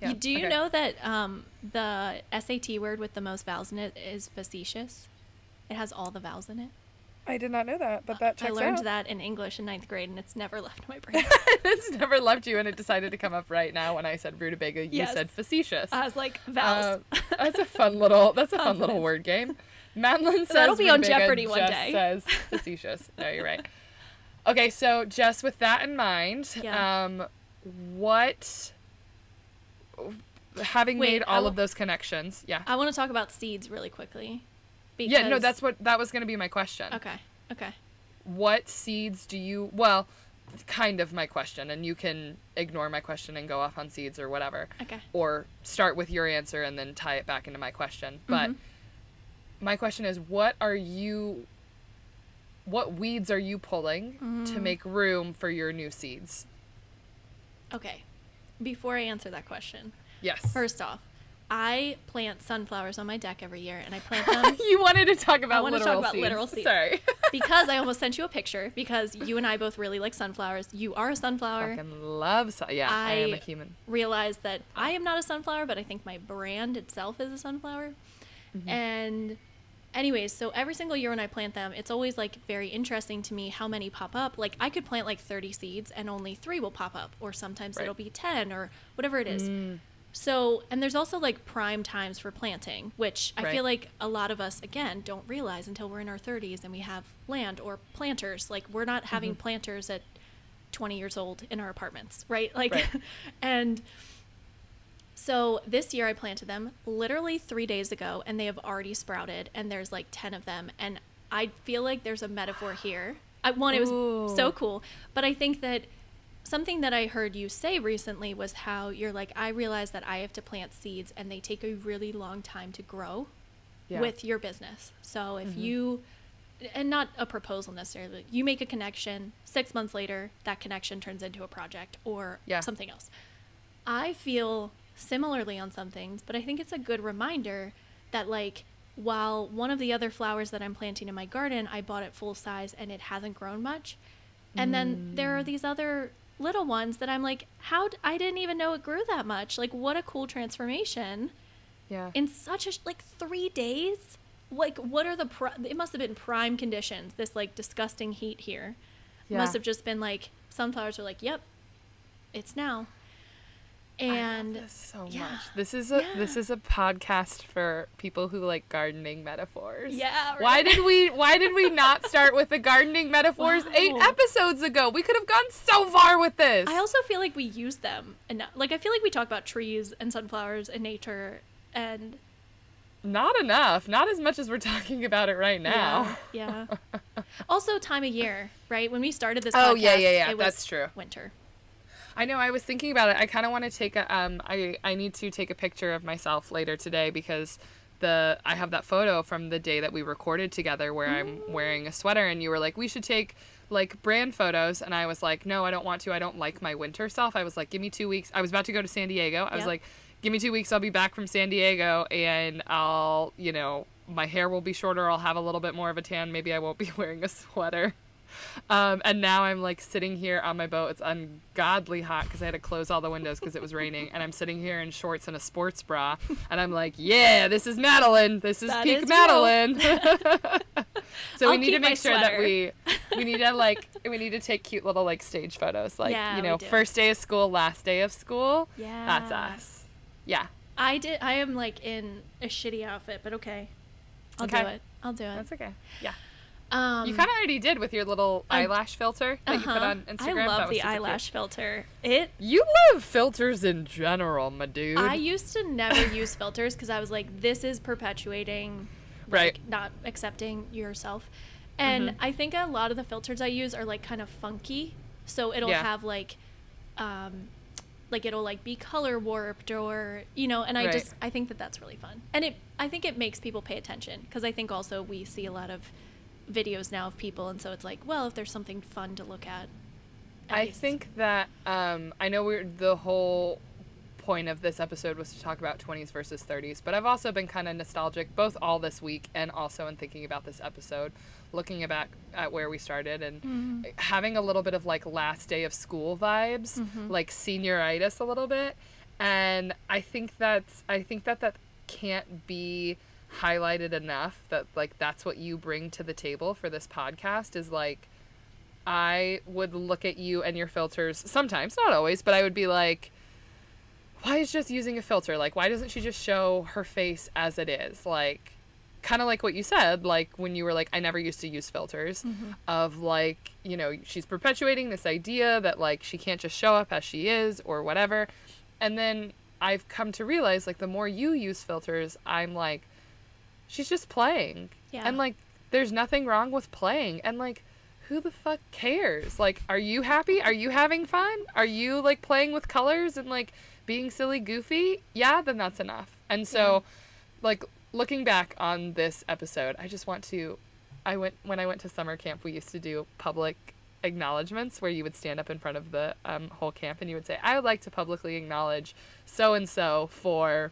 Yeah, do you okay. know that um, the SAT word with the most vowels in it is facetious? It has all the vowels in it. I did not know that, but that I learned out. that in English in ninth grade, and it's never left my brain. it's never left you, and it decided to come up right now when I said rutabaga. You Yes. said facetious. I was like vowels. Uh, that's a fun little. That's a fun little word game. Madeline says That'll be on Jeopardy one day. Says facetious. no, you're right. Okay, so just with that in mind, Yeah. um, what having Wait, made all w- of those connections, yeah, I want to talk about seeds really quickly. yeah, no, that's what that was going to be my question. Okay. Okay. What seeds do you? Well, kind of my question, and you can ignore my question and go off on seeds or whatever. Okay. or start with your answer and then tie it back into my question. But my question is what are you what weeds are you pulling to make room for your new seeds? Okay. Before I answer that question, Yes. first off, I plant sunflowers on my deck every year, and I plant them you wanted to talk about I wanna talk about seeds. literal seeds. Sorry. because I almost sent you a picture because you and I both really like sunflowers. You are a sunflower. Fucking love su- yeah, I, am a human. realized that I am not a sunflower, but I think my brand itself is a sunflower. Mm-hmm. And anyways, so every single year when I plant them, it's always like very interesting to me how many pop up. Like I could plant like 30 seeds and only 3 will pop up or sometimes Right. it'll be 10 or whatever it is. Mm, So, and there's also like prime times for planting, which I Right. feel like a lot of us again don't realize until we're in our 30s and we have land or planters. Like we're not having Mm-hmm. planters at 20 years old in our apartments, right? Like Right. and so this year I planted them literally 3 days ago and they have already sprouted and there's like 10 of them and I feel like there's a metaphor here. I one it was so cool, but I think that something that I heard you say recently was how you're like, I realize that I have to plant seeds and they take a really long time to grow yeah. with your business. So if mm-hmm. you and not a proposal necessarily. You make a connection. Six months later, that connection turns into a project or Yeah. something else. I feel similarly on some things, but I think it's a good reminder that like while one of the other flowers that I'm planting in my garden, I bought it full size and it hasn't grown much. And then there are mm. these other little ones that I'm like, how d- I didn't even know it grew that much. Like what a cool transformation Yeah. in such a sh- like 3 days. Like what are the pri- it must have been prime conditions. This like disgusting heat here. Yeah. Must have just been like sunflowers are like, "Yep. It's now." And this so yeah, much. This is a this is a podcast for people who like gardening metaphors. Yeah, Why did we why did we not start with the gardening metaphors eight episodes ago? We could have gone so far with this. I also feel like we use them enough. Like I feel like we talk about trees and sunflowers and nature and not enough. Not as much as we're talking about it right now. Yeah. yeah. also time of year, right? When we started this Oh, podcast, yeah, yeah, yeah, it was that's true. Winter. I know. I was thinking about it. I kind of want to take a. Um, I I need to take a picture of myself later today because the I have that photo from the day that we recorded together where I'm wearing a sweater and you were like we should take like brand photos. And I was like no I don't want to. I don't like my winter self. I was like give me two weeks. I was about to go to San Diego. I was like give me two weeks. I'll be back from San Diego and I'll you know my hair will be shorter. I'll have a little bit more of a tan. Maybe I won't be wearing a sweater um, and now I'm like sitting here on my boat. It's ungodly hot because I had to close all the windows because it was raining. And I'm sitting here in shorts and a sports bra. And I'm like, yeah, this is Madeline. This is That peak is. Madeline. so we I'll need to make sure that we we need to like we need to take cute little like stage photos. Like Yeah, you know, first day of school, last day of school. Yeah, that's us. Yeah, I did. I am like in a shitty outfit, but okay. I'll do it. I'll do it. that's okay. Yeah. Um, You kind of already did with your little I- eyelash filter that you put uh-huh. on Instagram. I love the super cute. eyelash filter. It. You love filters in general, my dude. I used to never use filters because I was like, this is perpetuating, Right. not accepting yourself. And Mhm. I think a lot of the filters I use are like kind of funky, so it'll Yeah. have like, um, like it'll like be color warped or you know. And I Right. just I think that that's really fun, and it I think it makes people pay attention because I think also we see a lot of videos now of people, and so it's like, well, if there's something fun to look at. at I least- think that um, I know we're the whole point of this episode was to talk about 20s versus 30s, but I've also been kind of nostalgic both all this week and also in thinking about this episode, looking back at where we started and Mm-hmm. having a little bit of like last day of school vibes, Mm-hmm. like senioritis a little bit, and I think that's I think that that can't be highlighted enough that like that's what you bring to the table for this podcast is like I would look at you and your filters sometimes, not always, but I would be like, why is just using a filter? Like, why doesn't she just show her face as it is? Like, kind of like what you said, like when you were like, I never used to use filters, mm-hmm. of like, you know, she's perpetuating this idea that like she can't just show up as she is or whatever. And then I've come to realize, like, the more you use filters, I'm like, she's just playing. Yeah. And like, there's nothing wrong with playing. And like, who the fuck cares? Like, are you happy? Are you having fun? Are you like playing with colors and like being silly, goofy? Yeah, then that's enough. And so, like, looking back on this episode, I just want to. I went when I went to summer camp. We used to do public acknowledgments where you would stand up in front of the um, whole camp and you would say, "I would like to publicly acknowledge so and so for."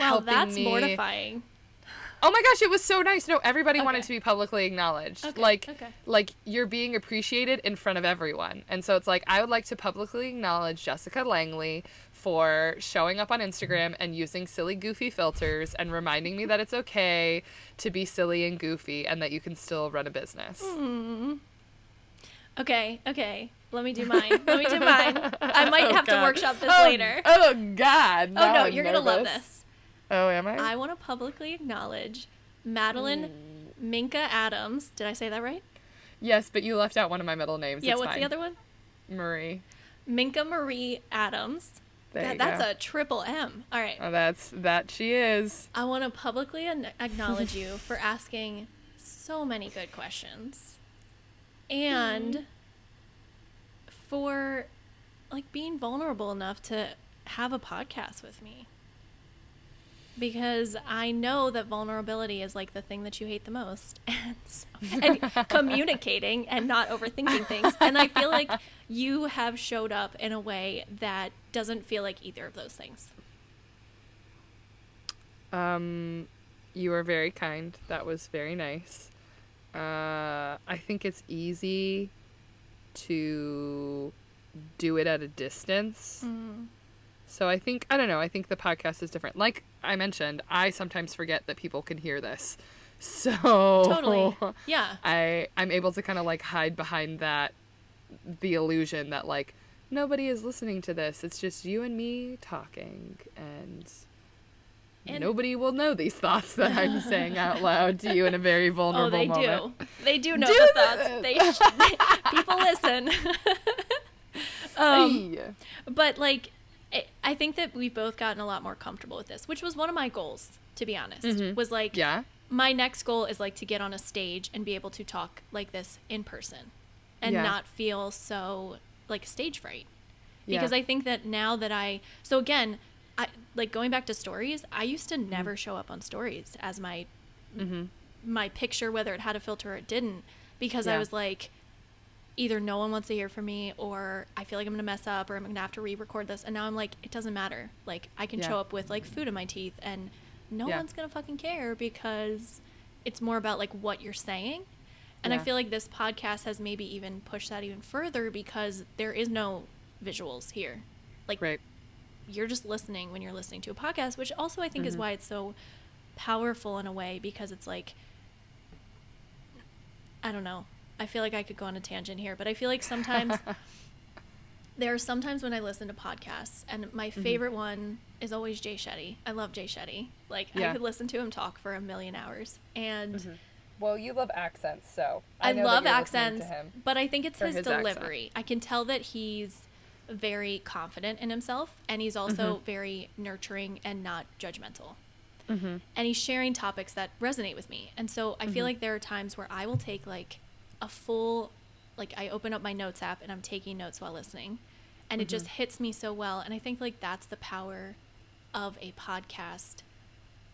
Wow, helping that's me." mortifying. Oh my gosh, it was so nice. No, everybody wanted to be publicly acknowledged. Okay, Like okay. like you're being appreciated in front of everyone. And so it's like I would like to publicly acknowledge Jessica Langley for showing up on Instagram and using silly goofy filters and reminding me that it's okay to be silly and goofy and that you can still run a business. Mm. Okay, okay. Let me do mine. Let me do mine. I might Oh, have to workshop this Oh, later. Oh god. oh no, you're gonna love this. Oh, am I? I want to publicly acknowledge Madeline Mm. Minka Adams. Did I say that right? yes, but you left out one of my middle names. yeah. It's What's fine. the other one? Marie. Minka Marie Adams. There God, that's go. a triple M. All right. Oh, that's that she is. I want to publicly an- acknowledge you for asking so many good questions and for like being vulnerable enough to have a podcast with me. Because I know that vulnerability is like the thing that you hate the most, and, so, and communicating and not overthinking things. And I feel like you have showed up in a way that doesn't feel like either of those things. Um, you are very kind. That was very nice. Uh, I think it's easy to do it at a distance. Mm. So I think I don't know. I think the podcast is different. Like I mentioned, I sometimes forget that people can hear this. So Totally. Yeah. I I'm able to kind of like hide behind that the illusion that like nobody is listening to this. It's just you and me talking and, And- nobody will know these thoughts that I'm saying out loud to you in a very Oh, vulnerable they moment. do. They do know Do the thoughts. They, sh- they people listen. um, Hey. but like, I think that we've both gotten a lot more comfortable with this, which was one of my goals, to be honest. Mhm. Was like, Yeah. my next goal is like to get on a stage and be able to talk like this in person, and Yeah. not feel so like stage fright. Yeah. Because I think that now that I so again, I like going back to stories. I used to never show up on stories as my Mm-hmm. my picture, whether it had a filter or it didn't, because I was like, either no one wants to hear from me, or I feel like I'm gonna mess up, or I'm gonna have to re-record this. And now I'm like, it doesn't matter. Like I can Yeah. show up with like food in my teeth, and no Yeah. one's gonna fucking care because it's more about like what you're saying. And I feel like this podcast has maybe even pushed that even further because there is no visuals here. Like Right. you're just listening when you're listening to a podcast, which also I think is Mhm. why it's so powerful in a way because it's like I don't know. I feel like I could go on a tangent here, but I feel like sometimes there are sometimes when I listen to podcasts and my Mm-hmm. favorite one is always Jay Shetty. I love Jay Shetty. Like Yeah. I could listen to him talk for a million hours. And Well, you love accents, so I, that love accents, but I think it's his, his accent. delivery. I can tell that he's very confident in himself and he's also Mm-hmm. very nurturing and not judgmental. Mm-hmm. And he's sharing topics that resonate with me. And so I Mm-hmm. feel like there are times where I will take like a full like I open up my notes app and I'm taking notes while listening and it Mm-hmm. just hits me so well and I think like that's the power of a podcast.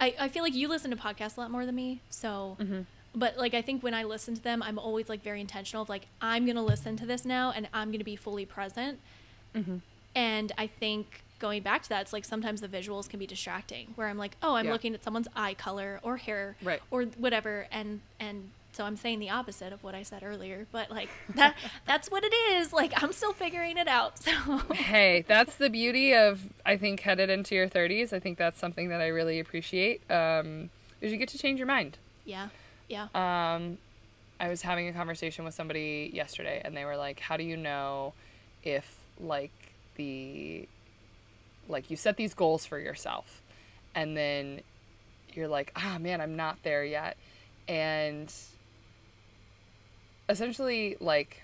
I, I feel like you listen to podcasts a lot more than me, so Mm-hmm. but like I think when I listen to them, I'm always like very intentional of like I'm gonna listen to this now and I'm gonna be fully present. Mm-hmm. And I think going back to that, it's like sometimes the visuals can be distracting, where I'm like, oh, I'm Yeah. looking at someone's eye color or hair Right. or whatever, and and so I'm saying the opposite of what I said earlier, but like that that's what it is. Like I'm still figuring it out. So Hey, that's the beauty of I think headed into your 30s. I think that's something that I really appreciate. Um, is you get to change your mind. yeah, yeah. Um, I was having a conversation with somebody yesterday, and they were like, "How do you know if like the like you set these goals for yourself, and then you're like, ah, man, I'm not there yet," and essentially like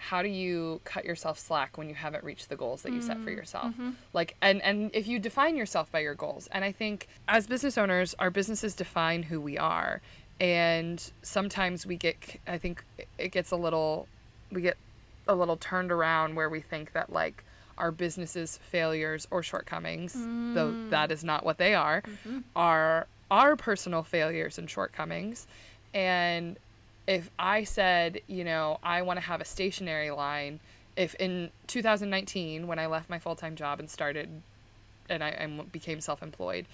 how do you cut yourself slack when you haven't reached the goals that you set for mm-hmm. yourself? Mm-hmm. Like and and if you define yourself by your goals and i think as business owners our businesses define who we are. And sometimes we get i think it gets a little we get a little turned around where we think that like our businesses failures or shortcomings though mm. that is not what they are mm-hmm. are our personal failures and shortcomings. And if I said, you know, I want to have a stationery line, if in 2019, when I left my full time job and started and I and became self employed,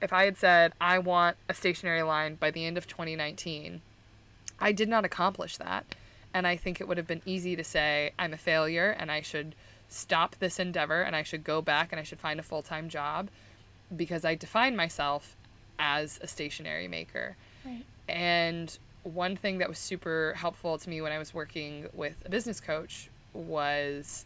if I had said, I want a stationery line by the end of 2019, I did not accomplish that. And I think it would have been easy to say, I'm a failure and I should stop this endeavor and I should go back and I should find a full time job because I define myself as a stationery maker. Right. And one thing that was super helpful to me when I was working with a business coach was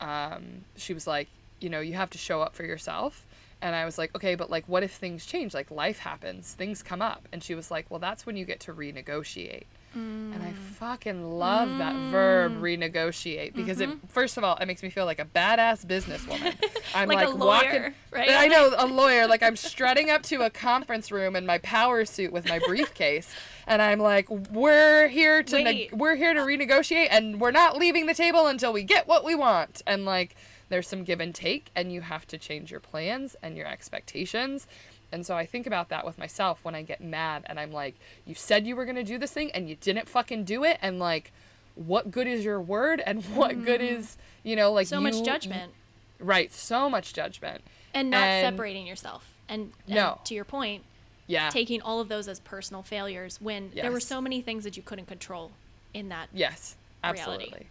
um, she was like, you know, you have to show up for yourself. And I was like, okay, but like, what if things change? Like, life happens, things come up. And she was like, well, that's when you get to renegotiate. And I mm. fucking love that verb, mm. renegotiate, because it, mm-hmm. first of all, it makes me feel like a badass businesswoman. I'm Like like, a lawyer, walking, right? I know a lawyer. Like I'm strutting up to a conference room in my power suit with my briefcase, and I'm like, "We're here to Wait. we're here to renegotiate, and we're not leaving the table until we get what we want." And like, there's some give and take, and you have to change your plans and your expectations, And so I think about that with myself when I get mad and I'm like, you said you were going to do this thing and you didn't fucking do it. And like, what good is your word and what good mm-hmm. is, you know, like so you- much judgment Right. So much judgment. and not And- separating yourself. And, and No. to your point, Yeah. taking all of those as personal failures when there were so many things that you couldn't control in that. Yes, reality. absolutely.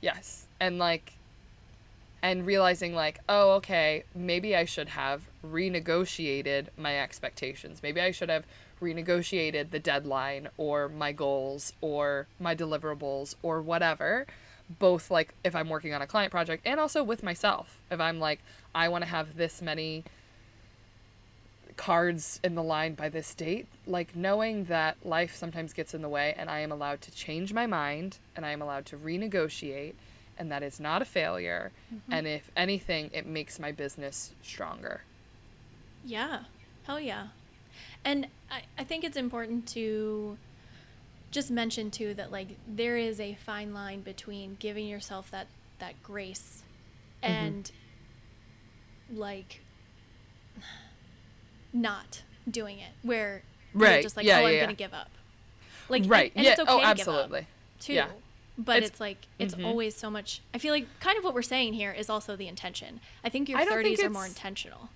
Yes. And like and realizing like, oh, okay, maybe I should have renegotiated my expectations. Maybe I should have renegotiated the deadline or my goals or my deliverables or whatever. Both like if I'm working on a client project and also with myself. If I'm like I want to have this many cards in the line by this date, like knowing that life sometimes gets in the way and I am allowed to change my mind and I am allowed to renegotiate and that is not a failure. Mm-hmm. And if anything, it makes my business stronger. Yeah. Hell yeah. And I, I think it's important to just mention too that like there is a fine line between giving yourself that that grace mm-hmm. and like not doing it where you're Right. just like Yeah, oh yeah, I'm yeah. gonna give up like right. and, yeah. it's okay oh, to give up absolutely. too Yeah. but It's- it's, like it's Mhm. always so much i feel like kind of what we're saying here is also the intention i think your I 30s think are more intentional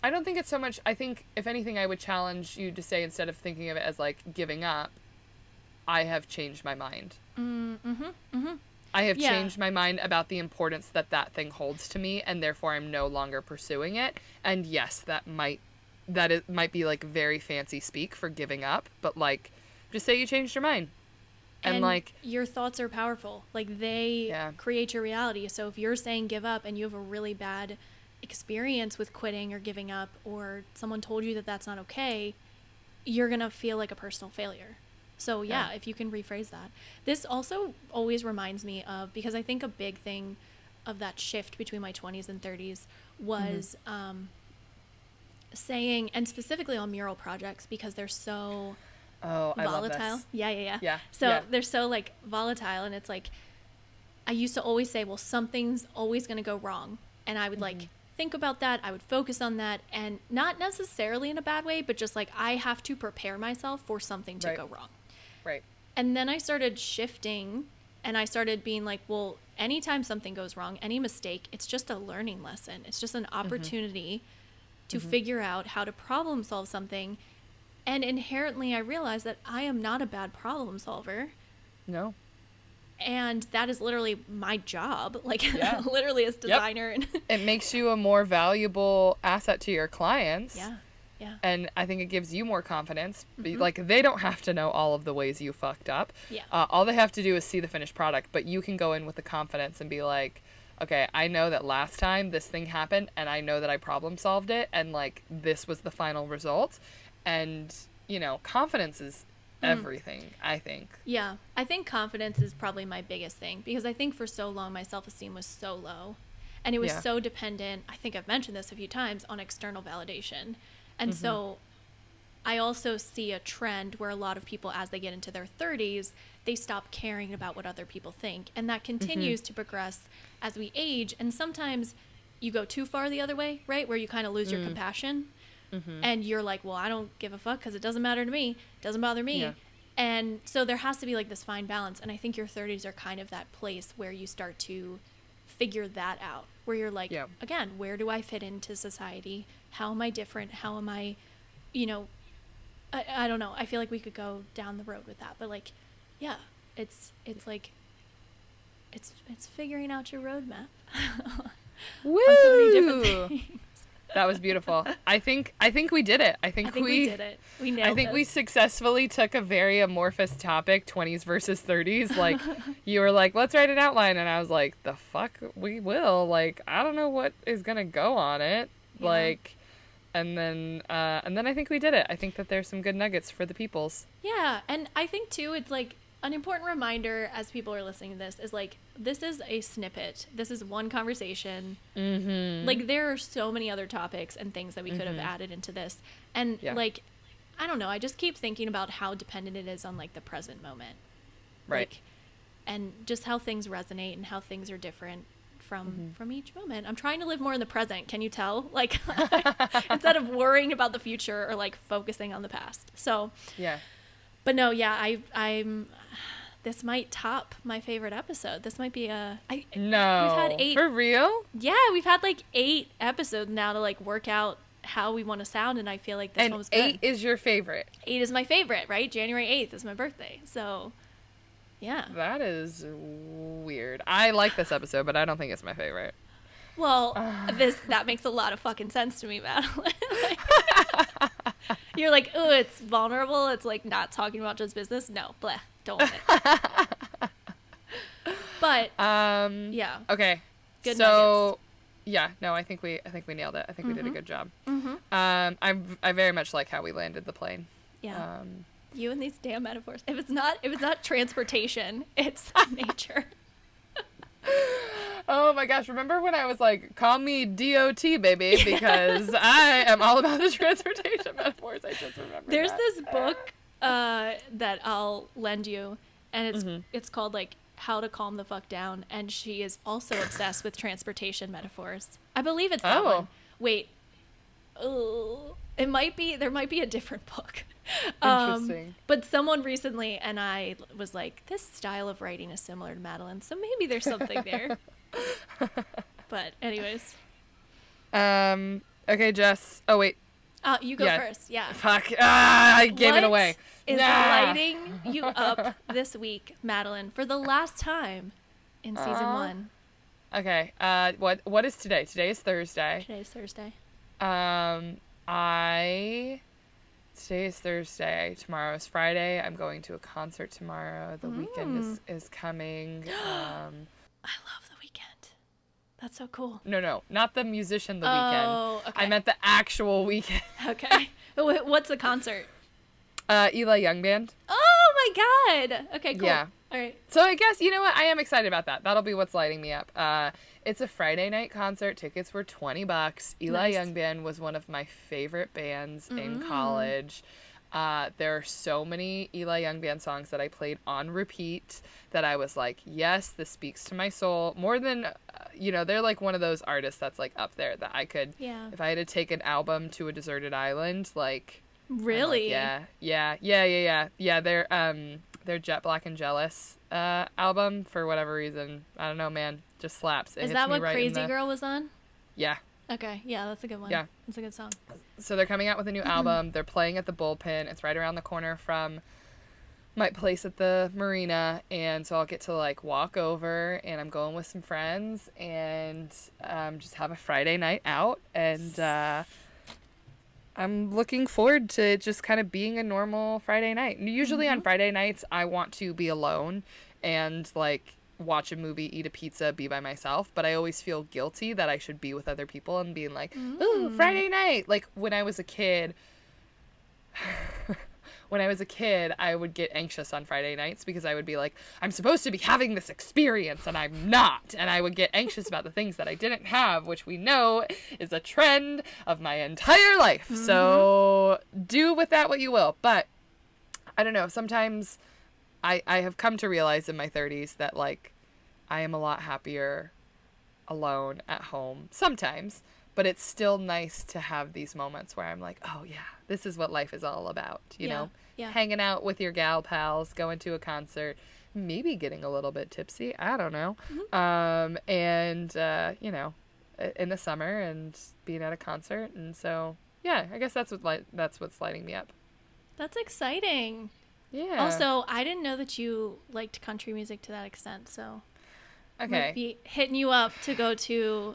I don't think it's so much. I think, if anything, I would challenge you to say instead of thinking of it as like giving up, I have changed my mind. mm-hmm mm-hmm I have Yeah. changed my mind about the importance that that thing holds to me, and therefore I'm no longer pursuing it. And yes, that might that it might be like very fancy speak for giving up, but like, just say you changed your mind, and, like, your thoughts are powerful like they Yeah. create your reality so if you're saying give up and you have a really bad experience with quitting or giving up or someone told you that that's not okay you're going to feel like a personal failure so yeah, Yeah. if you can rephrase that this also always reminds me of because i think a big thing of that shift between my 20s and 30s was Mm-hmm. um, saying and specifically on mural projects because they're so oh, I love volatile. Yeah, yeah, yeah. Yeah, So yeah. they're so like volatile, and it's like I used to always say, well, something's always going to go wrong, and I would Mm-hmm. like think about that. I would focus on that, and not necessarily in a bad way, but just like I have to prepare myself for something to Right. go wrong. Right. And then I started shifting, and I started being like, well, anytime something goes wrong, any mistake, it's just a learning lesson. It's just an Mm-hmm. To figure out how to problem solve something. And inherently, I realized that I am not a bad problem solver. No. And that is literally my job, like Yeah. literally as designer. And It makes you a more valuable asset to your clients. yeah, yeah, and I think it gives you more confidence. Be- Like they don't have to know all of the ways you fucked up. Yeah. Uh, all they have to do is see the finished product, but you can go in with the confidence and be like, okay, I know that last time this thing happened, and I know that I problem solved it, and like this was the final result, and you know, confidence is everything. I think. yeah. I think confidence is probably my biggest thing because I think for so long my self esteem was so low, and it was Yeah. so dependent. I think I've mentioned this a few times on external validation, and Mm-hmm. so I also see a trend where a lot of people, as they get into their 30s, they stop caring about what other people think. And that Mm-hmm. continues to progress as we age. And sometimes you go too far the other way, right? Where you kind of lose your Mm. compassion. Mm-hmm. And you're like, well, I don't give a fuck because it doesn't matter to me. It doesn't bother me. Yeah. And so there has to be like this fine balance. And I think your 30s are kind of that place where you start to figure that out, where you're like, Yeah. again, where do I fit into society? How am I different? How am I, you know, I, I don't know. I feel like we could go down the road with that, but like, yeah, it's it's like, it's it's figuring out your roadmap. Woo! so many different things. that was beautiful. I think. I think we did it. I think, I think we, did it. We nailed I think we successfully took a very amorphous topic, 20s versus 30s. Like, you were like, let's write an outline. And I was like, the fuck, we will. Like, I don't know what is going to go on it. Yeah. Like, and then, uh, and then I think we did it. I think that there's some good nuggets for the peoples. Yeah, and I think too, it's like an important reminder as people are listening to this is like this is a snippet. This is one conversation. Mm-hmm. Like there are so many other topics and things that we could have added into this, and Yeah. like I don't know. I just keep thinking about how dependent it is on like the present moment, Right. Like, and just how things resonate and how things are different from mm-hmm. from each moment. I'm trying to live more in the present. Can you tell? Like instead of worrying about the future or like focusing on the past. So Yeah. but no, yeah, I I'm this might top my favorite episode. This might be a I No. We've had eight For real? Yeah, we've had like 8 episodes now to like work out how we want to sound and I feel like this and one was good. eight is your favorite. 8 is my favorite, right? January 8th is my birthday. So yeah. That is weird. I like this episode, but I don't think it's my favorite. Well, this that makes a lot of fucking sense to me, Madeline. Like, you're like, oh, it's vulnerable. It's like not talking about just business. No, bleh, don't want it. but Um yeah, Okay. Good so yeah, no, I think we I think we nailed it. I think we Mm-hmm. did a good job. Mhm. Um I I very much like how we landed the plane. yeah. Um you and these damn metaphors. If it's not, if it's not transportation, it's nature. Oh my gosh, remember when I was like, call me DOT, baby, because I am all about the transportation metaphors. I just remember. There's that. this book uh, that I'll lend you, and it's Mhm. it's called like How to Calm the Fuck Down, and she is also obsessed with transportation metaphors. I believe it's that Oh. one. Wait, oh, it might be. There might be a different book. Um, but someone recently and I was like, this style of writing is similar to Madeline, so maybe there's something there. but anyways, Um, okay, Jess. Oh, wait. uh, you go Yeah. first. Yeah. Fuck. Ah, I gave it away. Is Nah. lighting you up this week, Madeline, for the last time in season Aw. one. Okay. Uh, what what is today? Today is Thursday. Today is Thursday. Um, I. Today is Thursday. Tomorrow is Friday. I'm going to a concert tomorrow. The weekend is is coming. Um, I love the weekend. That's so cool. no, no, not the musician. The weekend. Oh, okay. I meant the actual weekend. Okay. What's the concert? Uh, Eli Young Band. Oh my god. Okay, cool. Yeah. All right. So I guess you know what I am excited about that. That'll be what's lighting me up. Uh, it's a Friday night concert. Tickets were twenty bucks. Eli Nice. Young Band was one of my favorite bands in Mm. college. Uh, there are so many Eli Young Band songs that I played on repeat that I was like, yes, this speaks to my soul more than, uh, you know, they're like one of those artists that's like up there that I could, Yeah. if I had to take an album to a deserted island, like I'm like, Really? yeah, yeah, yeah, yeah, yeah, yeah. Their um, their Jet Black and Jealous uh album for whatever reason, I don't know, man, just slaps. It Is that what right Crazy the- Girl was on? Yeah. Okay. Yeah, that's a good one. Yeah. It's a good song. So they're coming out with a new album. They're playing at the Bullpen. It's right around the corner from my place at the marina, and so I'll get to like walk over, and I'm going with some friends, and um, just have a Friday night out, and uh, I'm looking forward to just kind of being a normal Friday night. Usually on mm-hmm. Friday nights, I want to be alone and like watch a movie, eat a pizza, be by myself, but I always feel guilty that I should be with other people and being like, "Ooh, mm. Friday night." Like when I was a kid, when I was a kid, I would get anxious on Friday nights because I would be like, I'm supposed to be having this experience and I'm not. And I would get anxious about the things that I didn't have, which we know is a trend of my entire life. So mm-hmm. do with that what you will. But I don't know, sometimes I, I have come to realize in my 30s that like I am a lot happier alone at home sometimes but it's still nice to have these moments where i'm like oh yeah this is what life is all about you Yeah, know yeah. hanging out with your gal pals going to a concert maybe getting a little bit tipsy i don't know Mm-hmm. um and uh you know in the summer and being at a concert and so yeah i guess that's what li- that's what's lighting me up That's exciting. yeah Also, I didn't know that you liked country music to that extent, so okay might be hitting you up to go to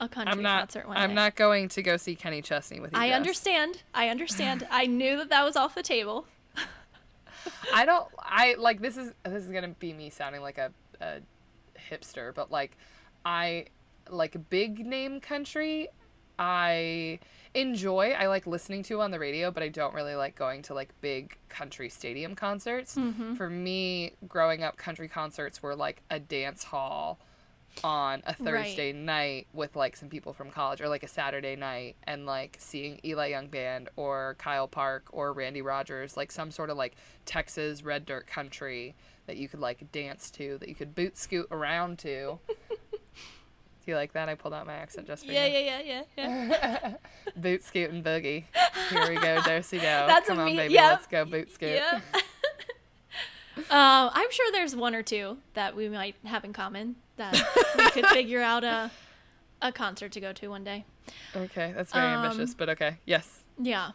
a country i'm not concert one i'm day. not going to go see kenny chesney with you I Jess. understand. I understand. I knew that that was off the table. I don't. I like this is this is gonna be me sounding like a, a hipster, but like I like big name country. I enjoy. I like listening to on the radio, but I don't really like going to like big country stadium concerts. Mm-hmm. For me, growing up, country concerts were like a dance hall on a Thursday night with like some people from college or like a Saturday night and like seeing Eli Young Band or Kyle Park or Randy Rogers, like some sort of like Texas red dirt country that you could like dance to, that you could boot scoot around to. Do you like that? I pulled out my accent just for Yeah, you. yeah, yeah, yeah, yeah. Boot scoot and boogie. Here we go, Dosey Do. That's Come on, me- baby, yep. let's go boot scoot. yeah. um, I'm sure there's one or two that we might have in common that we could figure out a a concert to go to one day. Okay, that's very Um, ambitious, but okay. Yes. Yeah.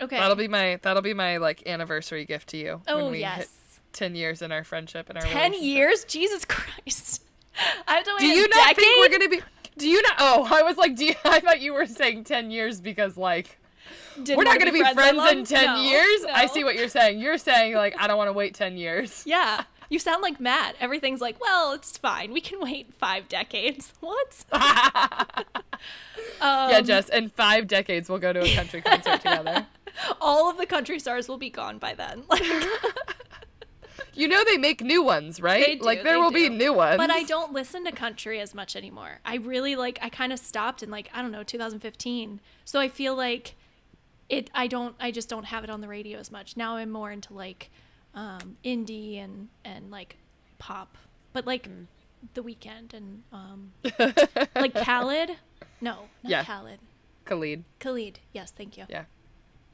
Okay. That'll be my that'll be my like anniversary gift to you. oh when we yes. hit ten years in our friendship and our Ten years? Jesus Christ. I have to wait Do a you not decade? think we're gonna be do you not oh, I was like, do you, I thought you were saying ten years because like Didn't we're not gonna be that friends in ten No, years. I see what you're saying. You're saying like I don't wanna wait ten years. Yeah. You sound like Matt. Everything's like, well, it's fine. We can wait five decades. What? um, yeah, Jess, in five decades we'll go to a country concert together. all of the country stars will be gone by then. Like, You know they make new ones, right? Do, like there will be new ones. but I don't listen to country as much anymore. I really like. I kind of stopped in like I don't know 2015. So I feel like it. I don't. I just don't have it on the radio as much now. I'm more into like um, indie and and like pop, but like Mm. the Weeknd and um, like Khaled. No, not Yeah. Khaled. Khalid. Khalid. Yes, thank you. Yeah.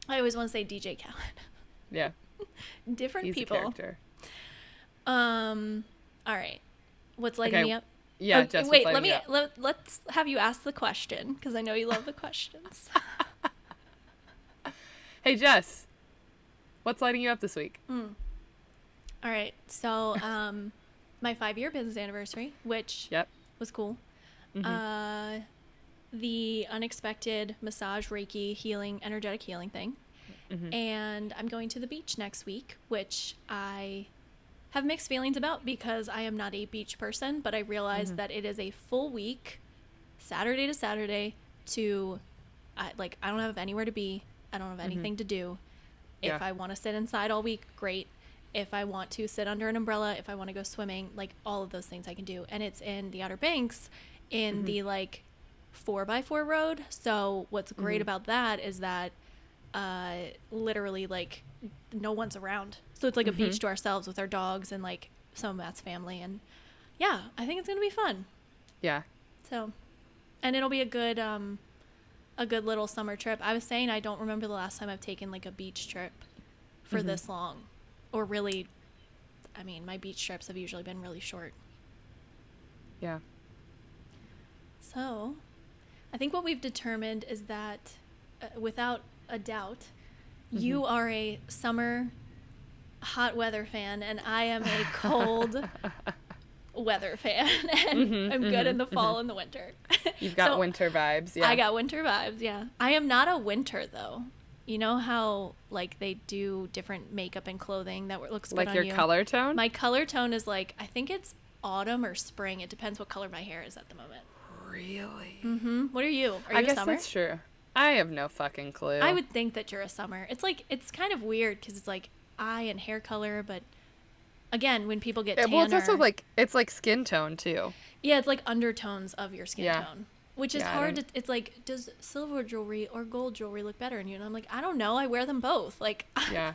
I always want to say DJ Khaled. Yeah. Different He's people. character. Um. All right. What's lighting Okay, me up? Yeah, Oh, Jess wait, let me let, let's have you ask the question because I know you love the questions. Hey Jess. What's lighting you up this week? All right. So, um my 5-year business anniversary, which Yep. was cool. Mm-hmm. Uh the unexpected massage reiki healing energetic healing thing. Mm-hmm. And I'm going to the beach next week, which I have mixed feelings about because I am not a beach person, but I realize Mm-hmm. that it is a full week, Saturday to Saturday, to I, like I don't have anywhere to be. I don't have anything to do. If Mm-hmm. Yeah. I want to sit inside all week, great. If I want to sit under an umbrella, if I want to go swimming, like all of those things I can do. And it's in the Outer Banks, in Mm-hmm. the like four by four road. So what's great Mm-hmm. about that is that uh, literally like no one's around. So it's like a Mm-hmm. beach to ourselves with our dogs and like some of Matt's family. And yeah, I think it's gonna be fun. Yeah. So, and it'll be a good um, a good little summer trip. I was saying I don't remember the last time I've taken like a beach trip for Mhm. this long, or really. I mean, my beach trips have usually been really short. Yeah. So, I think what we've determined is that, uh, without a doubt, you Mm-hmm. are a summer hot weather fan, and I am a cold weather fan. and Mhm, I'm good in mhm, the fall and the winter. You've got So, winter vibes. Yeah. I got winter vibes, yeah. I am not a winter though. You know how like they do different makeup and clothing that looks good like on your you. color tone. My color tone is like I think it's autumn or spring. It depends what color my hair is at the moment. really? Mm-hmm. What are you? Are you I a guess summer? that's true. I have no fucking clue. I would think that you're a summer. It's like it's kind of weird because it's like eye and hair color, but again, when people get Yeah, tanner, well, it's also like it's like skin tone too. yeah, it's like undertones of your skin Yeah. tone, which is Yeah, hard. To, it's like, does silver jewelry or gold jewelry look better on you? And I'm like, I don't know. I wear them both. Like, Yeah.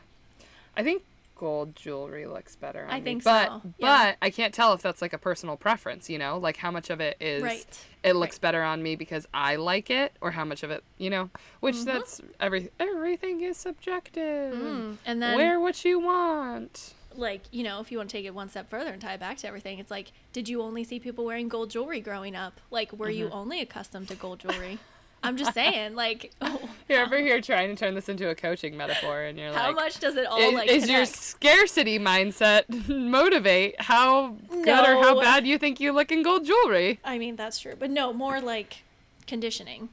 I think gold jewelry looks better on I me, think but, so, But yeah. I can't tell if that's like a personal preference, you know? Like how much of it is Right, it looks right. better on me because I like it or how much of it, you know, which Mm-hmm. that's every everything is subjective. Mm, and then Wear what you want. Like you know, if you want to take it one step further and tie it back to everything, it's like, did you only see people wearing gold jewelry growing up? Like, were you Mm-hmm. only accustomed to gold jewelry? I'm just saying, like, oh, You're over here trying to turn this into a coaching metaphor and you're like, how much does it all is, like is your scarcity mindset motivate how good or how bad you think you look in gold jewelry? I mean, that's true, but no, more like conditioning.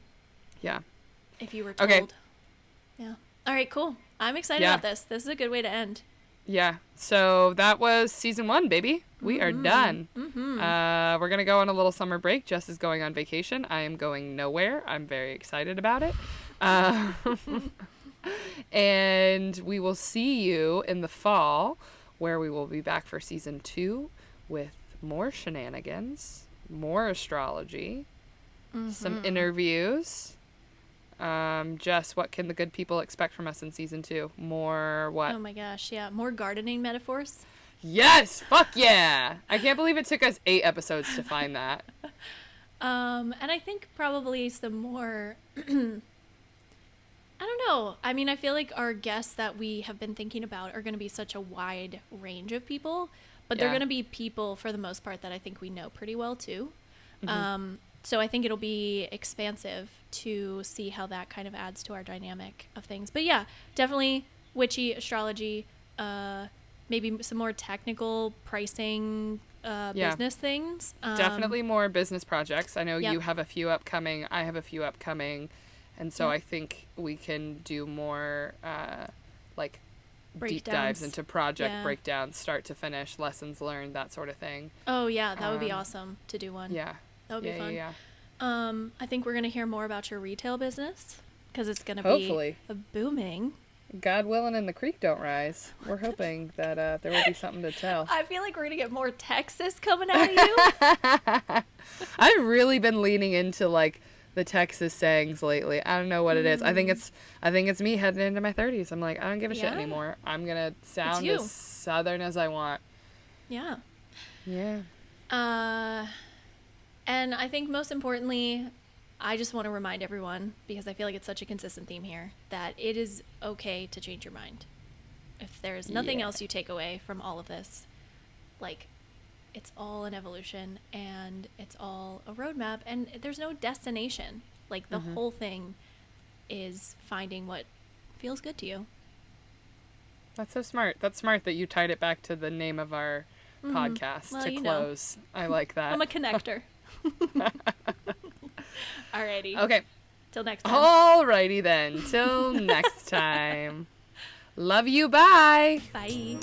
Yeah. If you were told. Okay. Yeah. All right. Cool. I'm excited Yeah. about this. This is a good way to end. Yeah. So that was season one, baby. We are done. Mm-hmm. Uh, we're gonna go on a little summer break. Jess is going on vacation. I am going nowhere. I'm very excited about it. Uh, and we will see you in the fall, where we will be back for season two with more shenanigans, more astrology, some interviews. Um, Jess, what can the good people expect from us in season two? More what? Oh my gosh. Yeah. More gardening metaphors. Yes, fuck yeah! I can't believe it took us eight episodes to find that. Um, and I think probably some more. I don't know. I mean, I feel like our guests that we have been thinking about are going to be such a wide range of people, but they're going to be people for the most part that I think we know pretty well too. Mm-hmm. Um, so I think it'll be expansive to see how that kind of adds to our dynamic of things. But yeah, definitely witchy astrology, uh, maybe some more technical pricing, uh, Yeah. business things. Um, Definitely more business projects. I know Yep. you have a few upcoming. I have a few upcoming, and so Yep. I think we can do more uh, like deep dives into project Yeah. breakdowns, start to finish, lessons learned, that sort of thing. Oh yeah, that would be Um, awesome to do one. Yeah. That would yeah, be fun. yeah, Um, I think we're gonna hear more about your retail business because it's gonna Hopefully. be booming. God willing, and the creek don't rise. We're hoping that uh, there will be something to tell. I feel like we're gonna get more Texas coming out of you. I've really been leaning into like the Texas sayings lately. I don't know what it is. I think it's I think it's me heading into my 30s. I'm like, I don't give a shit anymore. I'm going to sound as southern as I want. yeah. Yeah. Uh, and I think most importantly, I just want to remind everyone because I feel like it's such a consistent theme here that it is okay to change your mind. If there's nothing Yeah. else you take away from all of this, like it's all an evolution and it's all a roadmap and there's no destination. Like the whole thing is finding what feels good to you. That's so smart. That's smart that you tied it back to the name of our podcast Mm-hmm. Well, to you know. close. I like that. I'm a connector. Alrighty. okay. Till next time. Alrighty then. Till next time. Love you. Bye. Bye.